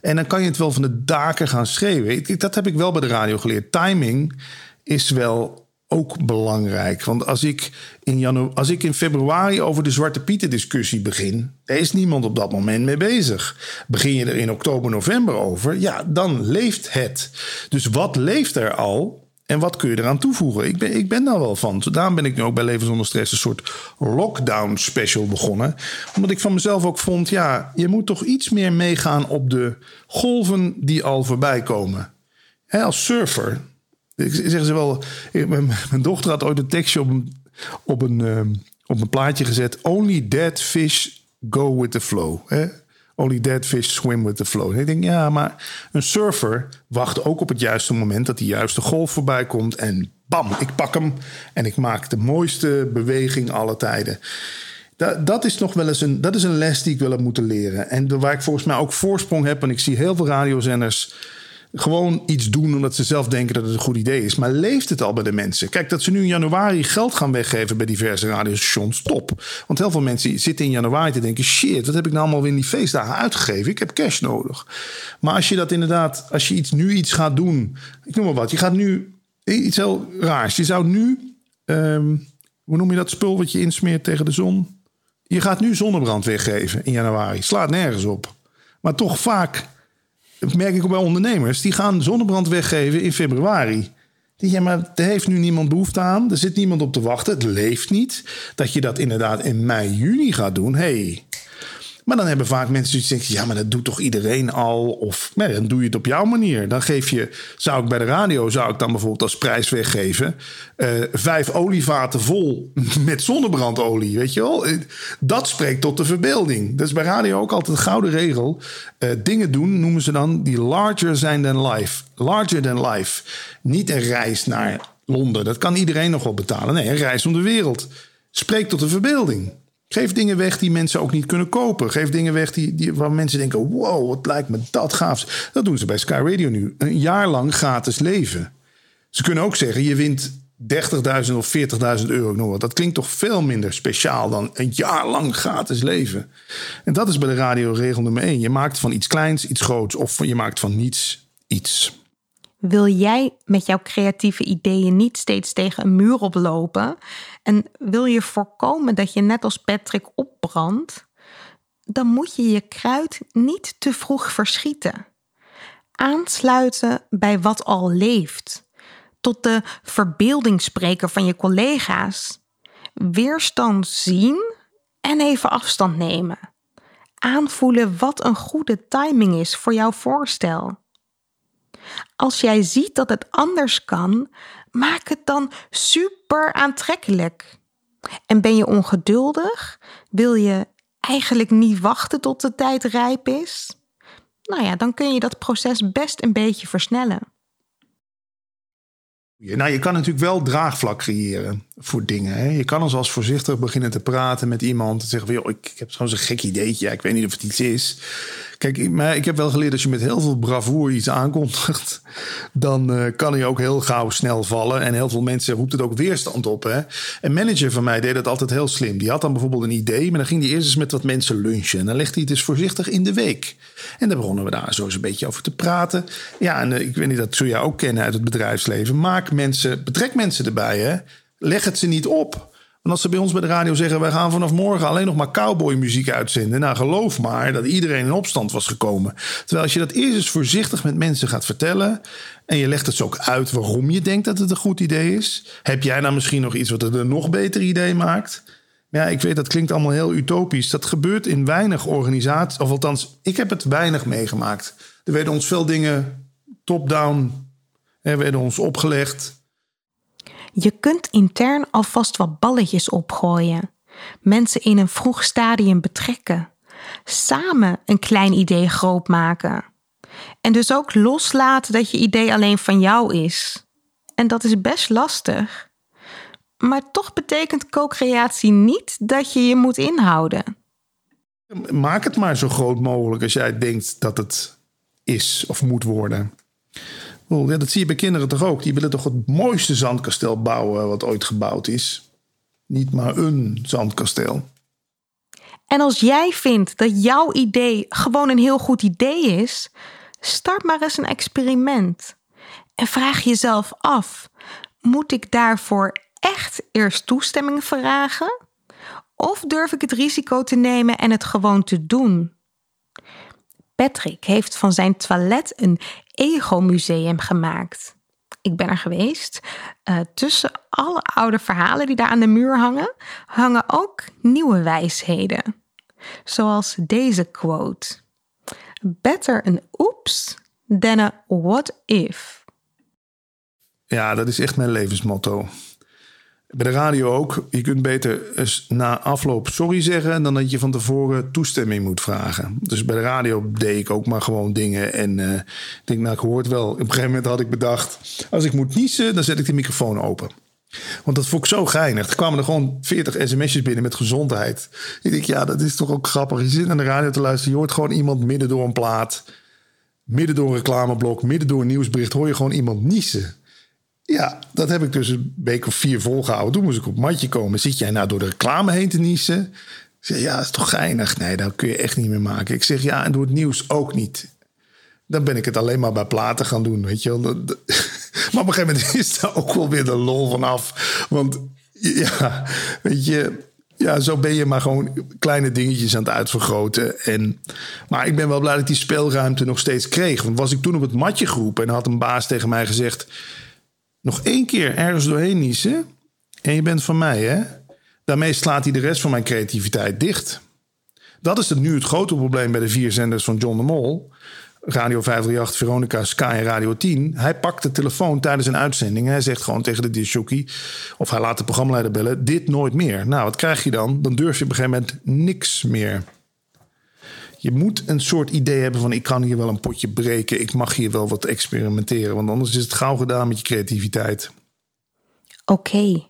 En dan kan je het wel van de daken gaan schreeuwen. Dat heb ik wel bij de radio geleerd. Timing is wel ook belangrijk. Want als ik in, janu als ik in februari over de Zwarte Pieten discussie begin, daar is niemand op dat moment mee bezig. Begin je er in oktober, november over, ja, dan leeft het. Dus wat leeft er al? En wat kun je eraan toevoegen? Ik ben, ik ben daar wel van. Daarom ben ik nu ook bij Leven zonder Stress een soort lockdown special begonnen. Omdat ik van mezelf ook vond, ja, je moet toch iets meer meegaan op de golven die al voorbij komen. als surfer Zeggen ze wel, mijn, mijn, dochter had ooit een tekstje op een, op een, ehm, op een plaatje gezet. Only dead fish go with the flow. Only dead fish swim with the flow. En ik denk, ja, maar een surfer wacht ook op het juiste moment dat die juiste golf voorbij komt. En bam, ik pak hem en ik maak de mooiste beweging alle tijden. Dat, dat is nog wel eens een, dat is een les die ik wel heb moeten leren. En waar ik volgens mij ook voorsprong heb. En ik zie heel veel radiozenders gewoon iets doen omdat ze zelf denken dat het een goed idee is. Maar leeft het al bij de mensen? Kijk, dat ze nu in januari geld gaan weggeven bij diverse radiostations, top. Want heel veel mensen zitten in januari te denken: shit, wat heb ik nou allemaal weer in die feestdagen uitgegeven? Ik heb cash nodig. Maar als je dat inderdaad, als je iets, nu iets gaat doen, ik noem maar wat, je gaat nu iets heel raars. Je zou nu, um, hoe noem je dat spul wat je insmeert tegen de zon? Je gaat nu zonnebrand weggeven in januari. Slaat nergens op. Maar toch vaak merk ik ook bij ondernemers, die gaan zonnebrand weggeven in februari. Ja, maar er heeft nu niemand behoefte aan. Er zit niemand op te wachten. Het leeft niet. Dat je dat inderdaad in mei, juni gaat doen. hey, Maar dan hebben vaak mensen die denken: ja, maar dat doet toch iedereen al? Of nee, dan doe je het op jouw manier. Dan geef je, zou ik bij de radio, zou ik dan bijvoorbeeld als prijs weggeven: uh, vijf olievaten vol [laughs] met zonnebrandolie. Weet je wel? Dat spreekt tot de verbeelding. Dat is bij radio ook altijd een gouden regel. Uh, dingen doen noemen ze dan die larger zijn than life. Larger than life. Niet een reis naar Londen. Dat kan iedereen nog wel betalen. Nee, een reis om de wereld. Spreekt tot de verbeelding. Geef dingen weg die mensen ook niet kunnen kopen. Geef dingen weg die, die, waar mensen denken: wow, wat lijkt me dat gaaf. Dat doen ze bij Sky Radio nu. Een jaar lang gratis leven. Ze kunnen ook zeggen: je wint 30.000 of 40.000 euro. Wat. Dat klinkt toch veel minder speciaal dan een jaar lang gratis leven. En dat is bij de radio regel nummer 1. Je maakt van iets kleins iets groots. Of je maakt van niets iets. Wil jij met jouw creatieve ideeën niet steeds tegen een muur oplopen? En wil je voorkomen dat je net als Patrick opbrandt? Dan moet je je kruid niet te vroeg verschieten. Aansluiten bij wat al leeft. Tot de verbeeldingsspreker van je collega's. Weerstand zien en even afstand nemen. Aanvoelen wat een goede timing is voor jouw voorstel. Als jij ziet dat het anders kan, maak het dan super aantrekkelijk. En ben je ongeduldig? Wil je eigenlijk niet wachten tot de tijd rijp is? Nou ja, dan kun je dat proces best een beetje versnellen. Nou, je kan natuurlijk wel draagvlak creëren voor dingen. Hè? Je kan als als voorzichtig beginnen te praten met iemand. En zeggen joh, ik, ik heb zo'n gek ideetje. ik weet niet of het iets is. Kijk, ik, maar ik heb wel geleerd als je met heel veel bravoer iets aankondigt, dan uh, kan hij ook heel gauw snel vallen. En heel veel mensen roept het ook weerstand op. Hè? Een manager van mij deed dat altijd heel slim. Die had dan bijvoorbeeld een idee, maar dan ging hij eerst eens met wat mensen lunchen. En dan legde hij het dus voorzichtig in de week. En dan begonnen we daar zo eens een beetje over te praten. Ja, en uh, ik weet niet, dat zul je ook kennen uit het bedrijfsleven. Maak mensen, betrek mensen erbij. Hè? Leg het ze niet op. En als ze bij ons bij de radio zeggen: wij gaan vanaf morgen alleen nog maar cowboymuziek uitzenden. Nou, geloof maar dat iedereen in opstand was gekomen. Terwijl als je dat eerst eens voorzichtig met mensen gaat vertellen. en je legt het zo ook uit waarom je denkt dat het een goed idee is. heb jij dan misschien nog iets wat het een nog beter idee maakt? Ja, ik weet dat klinkt allemaal heel utopisch. Dat gebeurt in weinig organisaties. Of althans, ik heb het weinig meegemaakt. Er werden ons veel dingen top-down. Er werden ons opgelegd. Je kunt intern alvast wat balletjes opgooien, mensen in een vroeg stadium betrekken, samen een klein idee groot maken. En dus ook loslaten dat je idee alleen van jou is. En dat is best lastig. Maar toch betekent co-creatie niet dat je je moet inhouden. Maak het maar zo groot mogelijk als jij denkt dat het is of moet worden. Dat zie je bij kinderen toch ook. Die willen toch het mooiste zandkastel bouwen wat ooit gebouwd is. Niet maar een zandkasteel. En als jij vindt dat jouw idee gewoon een heel goed idee is, start maar eens een experiment. En vraag jezelf af: moet ik daarvoor echt eerst toestemming vragen? Of durf ik het risico te nemen en het gewoon te doen? Patrick heeft van zijn toilet een ego-museum gemaakt. Ik ben er geweest. Uh, tussen alle oude verhalen die daar aan de muur hangen, hangen ook nieuwe wijsheden. Zoals deze quote: Better an oops than a what if. Ja, dat is echt mijn levensmotto. Bij de radio ook. Je kunt beter na afloop sorry zeggen dan dat je van tevoren toestemming moet vragen. Dus bij de radio deed ik ook maar gewoon dingen. En uh, ik denk, nou, ik hoor wel. Op een gegeven moment had ik bedacht: als ik moet niezen, dan zet ik de microfoon open. Want dat vond ik zo geinig. Er kwamen er gewoon 40 sms'jes binnen met gezondheid. Ik denk, ja, dat is toch ook grappig. Je zit aan de radio te luisteren. Je hoort gewoon iemand midden door een plaat. Midden door een reclameblok. Midden door een nieuwsbericht. Hoor je gewoon iemand niezen. Ja, dat heb ik dus een week of vier volgehouden. Toen moest ik op matje komen. Zit jij nou door de reclame heen te niezen? Zeg, ja, is toch geinig? Nee, dat kun je echt niet meer maken. Ik zeg, ja, en door het nieuws ook niet. Dan ben ik het alleen maar bij platen gaan doen, weet je wel. [laughs] Maar op een gegeven moment [laughs] is daar ook wel weer de lol vanaf. Want ja, weet je, ja, zo ben je maar gewoon kleine dingetjes aan het uitvergroten. En, maar ik ben wel blij dat ik die speelruimte nog steeds kreeg. Want was ik toen op het matje geroepen en had een baas tegen mij gezegd nog één keer ergens doorheen niezen en je bent van mij, hè? Daarmee slaat hij de rest van mijn creativiteit dicht. Dat is het nu het grote probleem bij de vier zenders van John de Mol. Radio 538, Veronica, Sky en Radio 10. Hij pakt de telefoon tijdens een uitzending. En hij zegt gewoon tegen de disjockey... of hij laat de programmaleider bellen... dit nooit meer. Nou, wat krijg je dan? Dan durf je op een gegeven moment niks meer. Je moet een soort idee hebben van... ik kan hier wel een potje breken. Ik mag hier wel wat experimenteren. Want anders is het gauw gedaan met je creativiteit. Oké,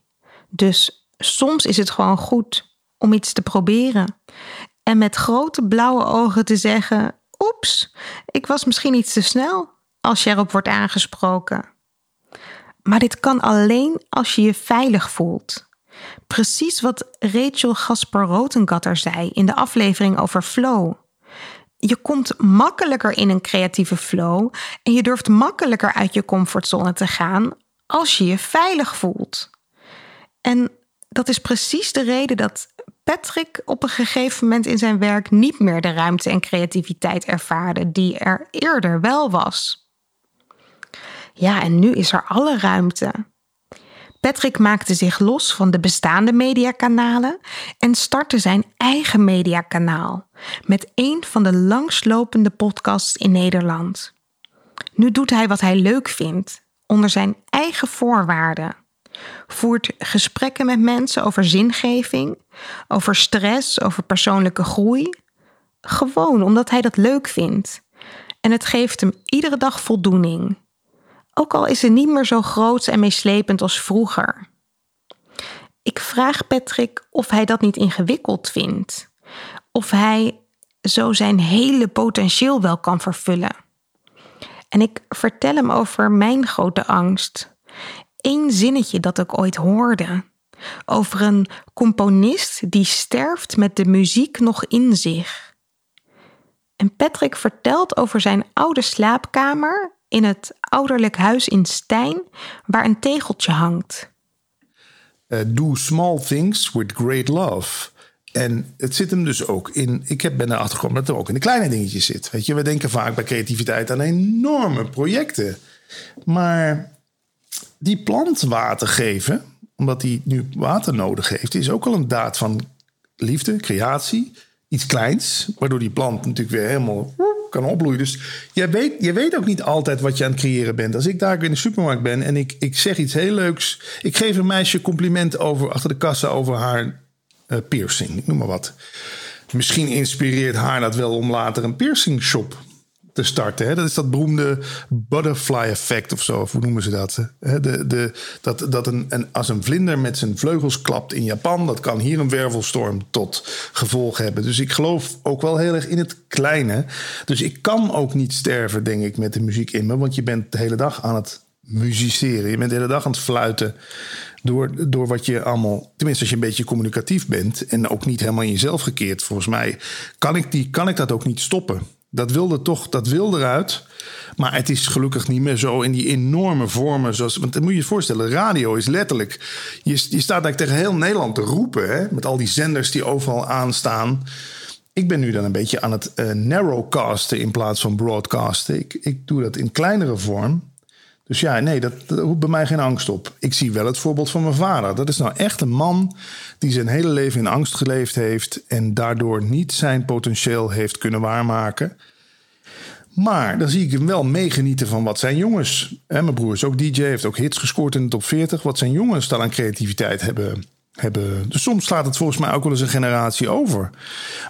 dus soms is het gewoon goed om iets te proberen. En met grote blauwe ogen te zeggen: Oeps, ik was misschien iets te snel als je erop wordt aangesproken. Maar dit kan alleen als je je veilig voelt. Precies wat Rachel Gasper Rotengatter zei in de aflevering over flow. Je komt makkelijker in een creatieve flow en je durft makkelijker uit je comfortzone te gaan als je je veilig voelt. En dat is precies de reden dat Patrick op een gegeven moment in zijn werk niet meer de ruimte en creativiteit ervaarde die er eerder wel was. Ja, en nu is er alle ruimte. Patrick maakte zich los van de bestaande mediakanalen en startte zijn eigen mediakanaal met een van de langslopende podcasts in Nederland. Nu doet hij wat hij leuk vindt, onder zijn eigen voorwaarden voert gesprekken met mensen over zingeving, over stress, over persoonlijke groei. Gewoon omdat hij dat leuk vindt. En het geeft hem iedere dag voldoening. Ook al is het niet meer zo groot en meeslepend als vroeger. Ik vraag Patrick of hij dat niet ingewikkeld vindt. Of hij zo zijn hele potentieel wel kan vervullen. En ik vertel hem over mijn grote angst één zinnetje dat ik ooit hoorde. Over een componist die sterft met de muziek nog in zich. En Patrick vertelt over zijn oude slaapkamer in het ouderlijk huis in Stijn, waar een tegeltje hangt. Uh, do small things with great love. En het zit hem dus ook in. Ik heb, ben erachter gekomen dat er ook in de kleine dingetjes zit. Weet je, we denken vaak bij creativiteit aan enorme projecten. Maar die plant water geven, omdat hij nu water nodig heeft, is ook al een daad van liefde, creatie. Iets kleins, waardoor die plant natuurlijk weer helemaal kan opbloeien. Dus je weet, je weet ook niet altijd wat je aan het creëren bent. Als ik daar in de supermarkt ben en ik, ik zeg iets heel leuks. Ik geef een meisje compliment over, achter de kassa over haar uh, piercing. Noem maar wat. Misschien inspireert haar dat wel om later een piercing shop te starten. Hè? Dat is dat beroemde butterfly effect of zo. Of hoe noemen ze dat? Hè? De, de, dat dat een, een, als een vlinder met zijn vleugels klapt in Japan... dat kan hier een wervelstorm tot gevolg hebben. Dus ik geloof ook wel heel erg in het kleine. Dus ik kan ook niet sterven, denk ik, met de muziek in me. Want je bent de hele dag aan het musiceren. Je bent de hele dag aan het fluiten. Door, door wat je allemaal, tenminste als je een beetje communicatief bent en ook niet helemaal in jezelf gekeerd, volgens mij, kan ik, die, kan ik dat ook niet stoppen. Dat wilde toch, dat wil eruit. Maar het is gelukkig niet meer zo in die enorme vormen. Zoals, want dan moet je je voorstellen, radio is letterlijk. Je, je staat eigenlijk tegen heel Nederland te roepen. Hè, met al die zenders die overal aanstaan. Ik ben nu dan een beetje aan het uh, narrowcasten in plaats van broadcasten. Ik, ik doe dat in kleinere vorm. Dus ja, nee, dat, dat bij mij geen angst op. Ik zie wel het voorbeeld van mijn vader. Dat is nou echt een man die zijn hele leven in angst geleefd heeft en daardoor niet zijn potentieel heeft kunnen waarmaken. Maar dan zie ik hem wel meegenieten van wat zijn jongens. Hè, mijn broer ook DJ, heeft ook hits gescoord in de top 40. Wat zijn jongens dan aan creativiteit hebben. hebben. Dus soms slaat het volgens mij ook wel eens een generatie over.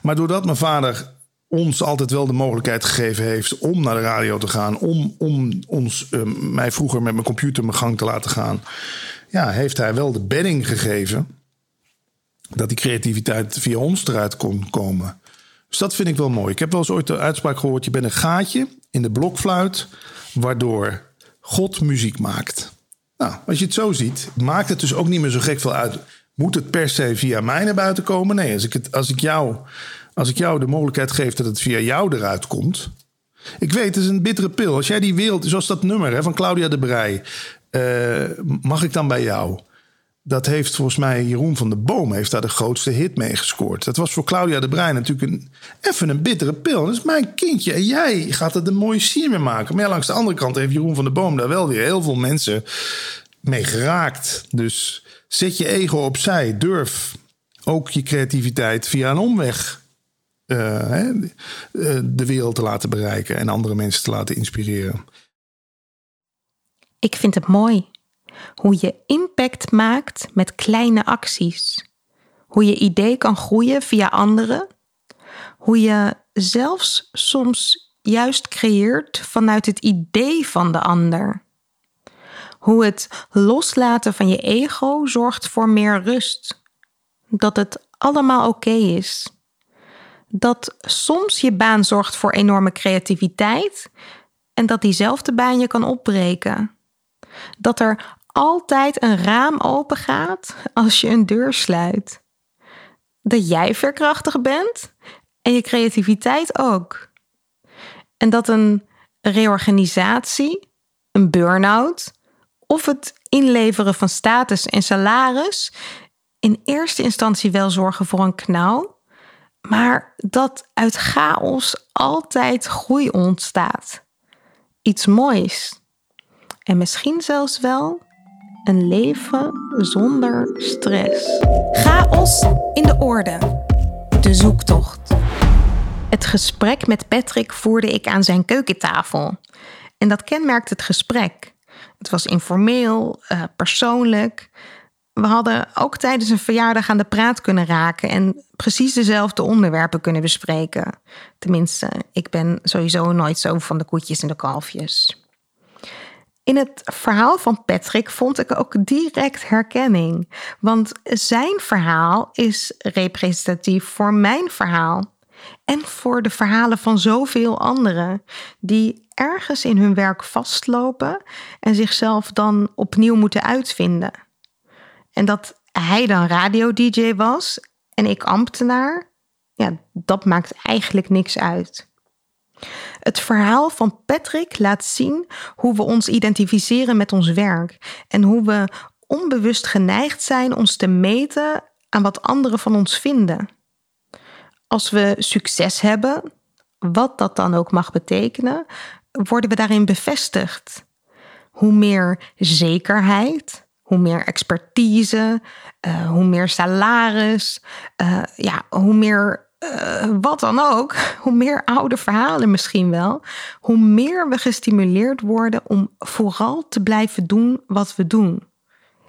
Maar doordat mijn vader ons altijd wel de mogelijkheid gegeven heeft om naar de radio te gaan, om, om ons, uh, mij vroeger met mijn computer mijn gang te laten gaan, ja, heeft hij wel de bedding gegeven dat die creativiteit via ons eruit kon komen. Dus dat vind ik wel mooi. Ik heb wel eens ooit de uitspraak gehoord: je bent een gaatje in de blokfluit, waardoor God muziek maakt. Nou, als je het zo ziet, maakt het dus ook niet meer zo gek veel uit. Moet het per se via mij naar buiten komen? Nee, als ik, het, als ik jou als ik jou de mogelijkheid geef dat het via jou eruit komt. Ik weet, het is een bittere pil. Als jij die wereld, zoals dat nummer hè, van Claudia de Brij, uh, mag ik dan bij jou? Dat heeft volgens mij Jeroen van de Boom heeft daar de grootste hit mee gescoord. Dat was voor Claudia de Brij natuurlijk een, even een bittere pil. Dat is mijn kindje en jij gaat er een mooie sier mee maken. Maar langs de andere kant heeft Jeroen van de Boom daar wel weer heel veel mensen mee geraakt. Dus zet je ego opzij. Durf ook je creativiteit via een omweg uh, de wereld te laten bereiken en andere mensen te laten inspireren. Ik vind het mooi hoe je impact maakt met kleine acties. Hoe je idee kan groeien via anderen. Hoe je zelfs soms juist creëert vanuit het idee van de ander. Hoe het loslaten van je ego zorgt voor meer rust. Dat het allemaal oké is. Dat soms je baan zorgt voor enorme creativiteit en dat diezelfde baan je kan opbreken. Dat er altijd een raam open gaat als je een deur sluit. Dat jij verkrachtig bent en je creativiteit ook. En dat een reorganisatie, een burn-out of het inleveren van status en salaris in eerste instantie wel zorgen voor een knauw, maar dat uit chaos altijd groei ontstaat. Iets moois. En misschien zelfs wel een leven zonder stress. Chaos in de orde. De zoektocht. Het gesprek met Patrick voerde ik aan zijn keukentafel. En dat kenmerkt het gesprek. Het was informeel, uh, persoonlijk. We hadden ook tijdens een verjaardag aan de praat kunnen raken en precies dezelfde onderwerpen kunnen bespreken. Tenminste, ik ben sowieso nooit zo van de koetjes en de kalfjes. In het verhaal van Patrick vond ik ook direct herkenning, want zijn verhaal is representatief voor mijn verhaal en voor de verhalen van zoveel anderen die ergens in hun werk vastlopen en zichzelf dan opnieuw moeten uitvinden. En dat hij dan radio-dj was en ik ambtenaar, ja, dat maakt eigenlijk niks uit. Het verhaal van Patrick laat zien hoe we ons identificeren met ons werk en hoe we onbewust geneigd zijn ons te meten aan wat anderen van ons vinden. Als we succes hebben, wat dat dan ook mag betekenen, worden we daarin bevestigd. Hoe meer zekerheid, hoe meer expertise, uh, hoe meer salaris, uh, ja, hoe meer uh, wat dan ook, [laughs] hoe meer oude verhalen misschien wel, hoe meer we gestimuleerd worden om vooral te blijven doen wat we doen.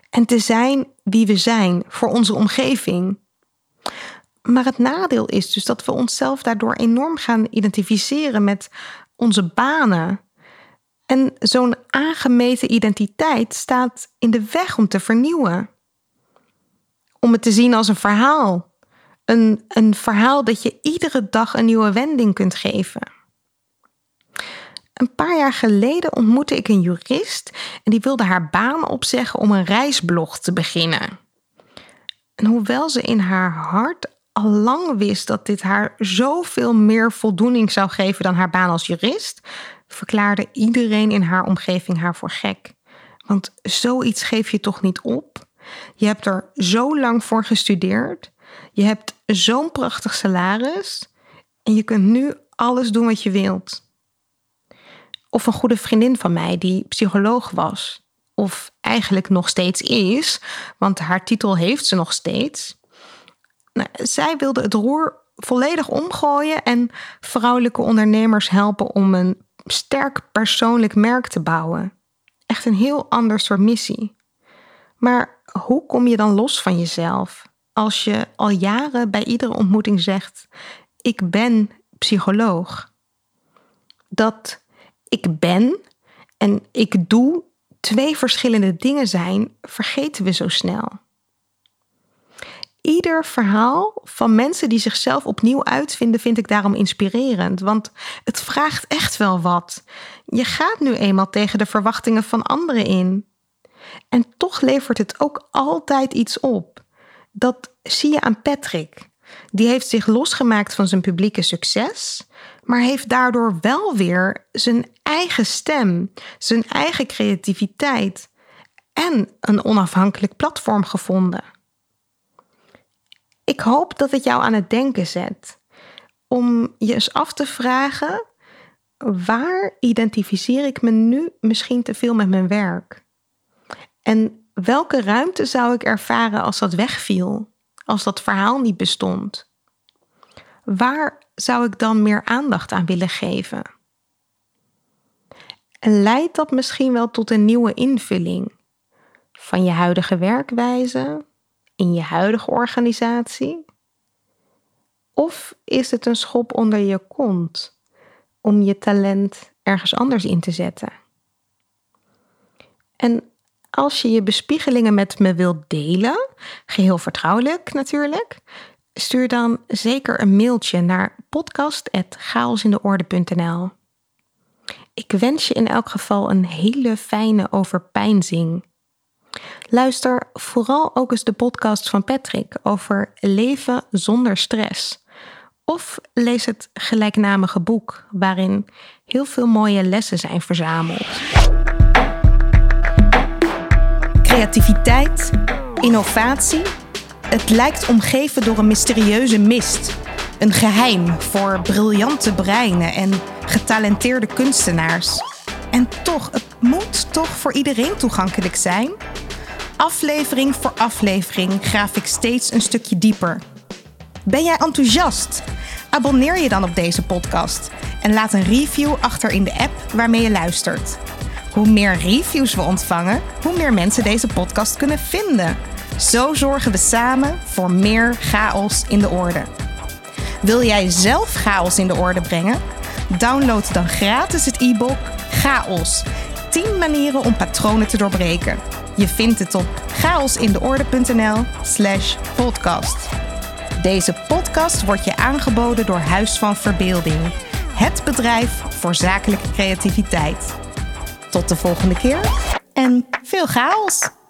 En te zijn wie we zijn voor onze omgeving. Maar het nadeel is dus dat we onszelf daardoor enorm gaan identificeren met onze banen. En zo'n aangemeten identiteit staat in de weg om te vernieuwen. Om het te zien als een verhaal. Een, een verhaal dat je iedere dag een nieuwe wending kunt geven. Een paar jaar geleden ontmoette ik een jurist en die wilde haar baan opzeggen om een reisblog te beginnen. En hoewel ze in haar hart al lang wist dat dit haar zoveel meer voldoening zou geven dan haar baan als jurist, verklaarde iedereen in haar omgeving haar voor gek. Want zoiets geef je toch niet op? Je hebt er zo lang voor gestudeerd. Je hebt zo'n prachtig salaris. En je kunt nu alles doen wat je wilt. Of een goede vriendin van mij die psycholoog was. Of eigenlijk nog steeds is, want haar titel heeft ze nog steeds. Nou, zij wilde het roer volledig omgooien en vrouwelijke ondernemers helpen om een sterk persoonlijk merk te bouwen. Echt een heel ander soort missie. Maar hoe kom je dan los van jezelf als je al jaren bij iedere ontmoeting zegt: Ik ben psycholoog? Dat ik ben en ik doe twee verschillende dingen zijn, vergeten we zo snel ieder verhaal van mensen die zichzelf opnieuw uitvinden, vind ik daarom inspirerend. Want het vraagt echt wel wat. Je gaat nu eenmaal tegen de verwachtingen van anderen in. En toch levert het ook altijd iets op. Dat zie je aan Patrick. Die heeft zich losgemaakt van zijn publieke succes, maar heeft daardoor wel weer zijn eigen stem, zijn eigen creativiteit en een onafhankelijk platform gevonden. Ik hoop dat het jou aan het denken zet. Om je eens af te vragen: waar identificeer ik me nu misschien te veel met mijn werk? En welke ruimte zou ik ervaren als dat wegviel? Als dat verhaal niet bestond? Waar zou ik dan meer aandacht aan willen geven? En leidt dat misschien wel tot een nieuwe invulling van je huidige werkwijze in je huidige organisatie? Of is het een schop onder je kont om je talent ergens anders in te zetten? En als je je bespiegelingen met me wilt delen, geheel vertrouwelijk natuurlijk, stuur dan zeker een mailtje naar podcast.chaosindeorde.nl. Ik wens je in elk geval een hele fijne overpeinzing. Luister vooral ook eens de podcast van Patrick over leven zonder stress. Of lees het gelijknamige boek waarin heel veel mooie lessen zijn verzameld. Creativiteit, innovatie. Het lijkt omgeven door een mysterieuze mist. Een geheim voor briljante breinen en getalenteerde kunstenaars. En toch, het moet toch voor iedereen toegankelijk zijn? Aflevering voor aflevering graaf ik steeds een stukje dieper. Ben jij enthousiast? Abonneer je dan op deze podcast en laat een review achter in de app waarmee je luistert. Hoe meer reviews we ontvangen, hoe meer mensen deze podcast kunnen vinden. Zo zorgen we samen voor meer chaos in de orde. Wil jij zelf chaos in de orde brengen? Download dan gratis het e-book Chaos. 10 manieren om patronen te doorbreken. Je vindt het op chaosindeorde.nl/slash podcast. Deze podcast wordt je aangeboden door Huis van Verbeelding, het bedrijf voor zakelijke creativiteit. Tot de volgende keer en veel chaos!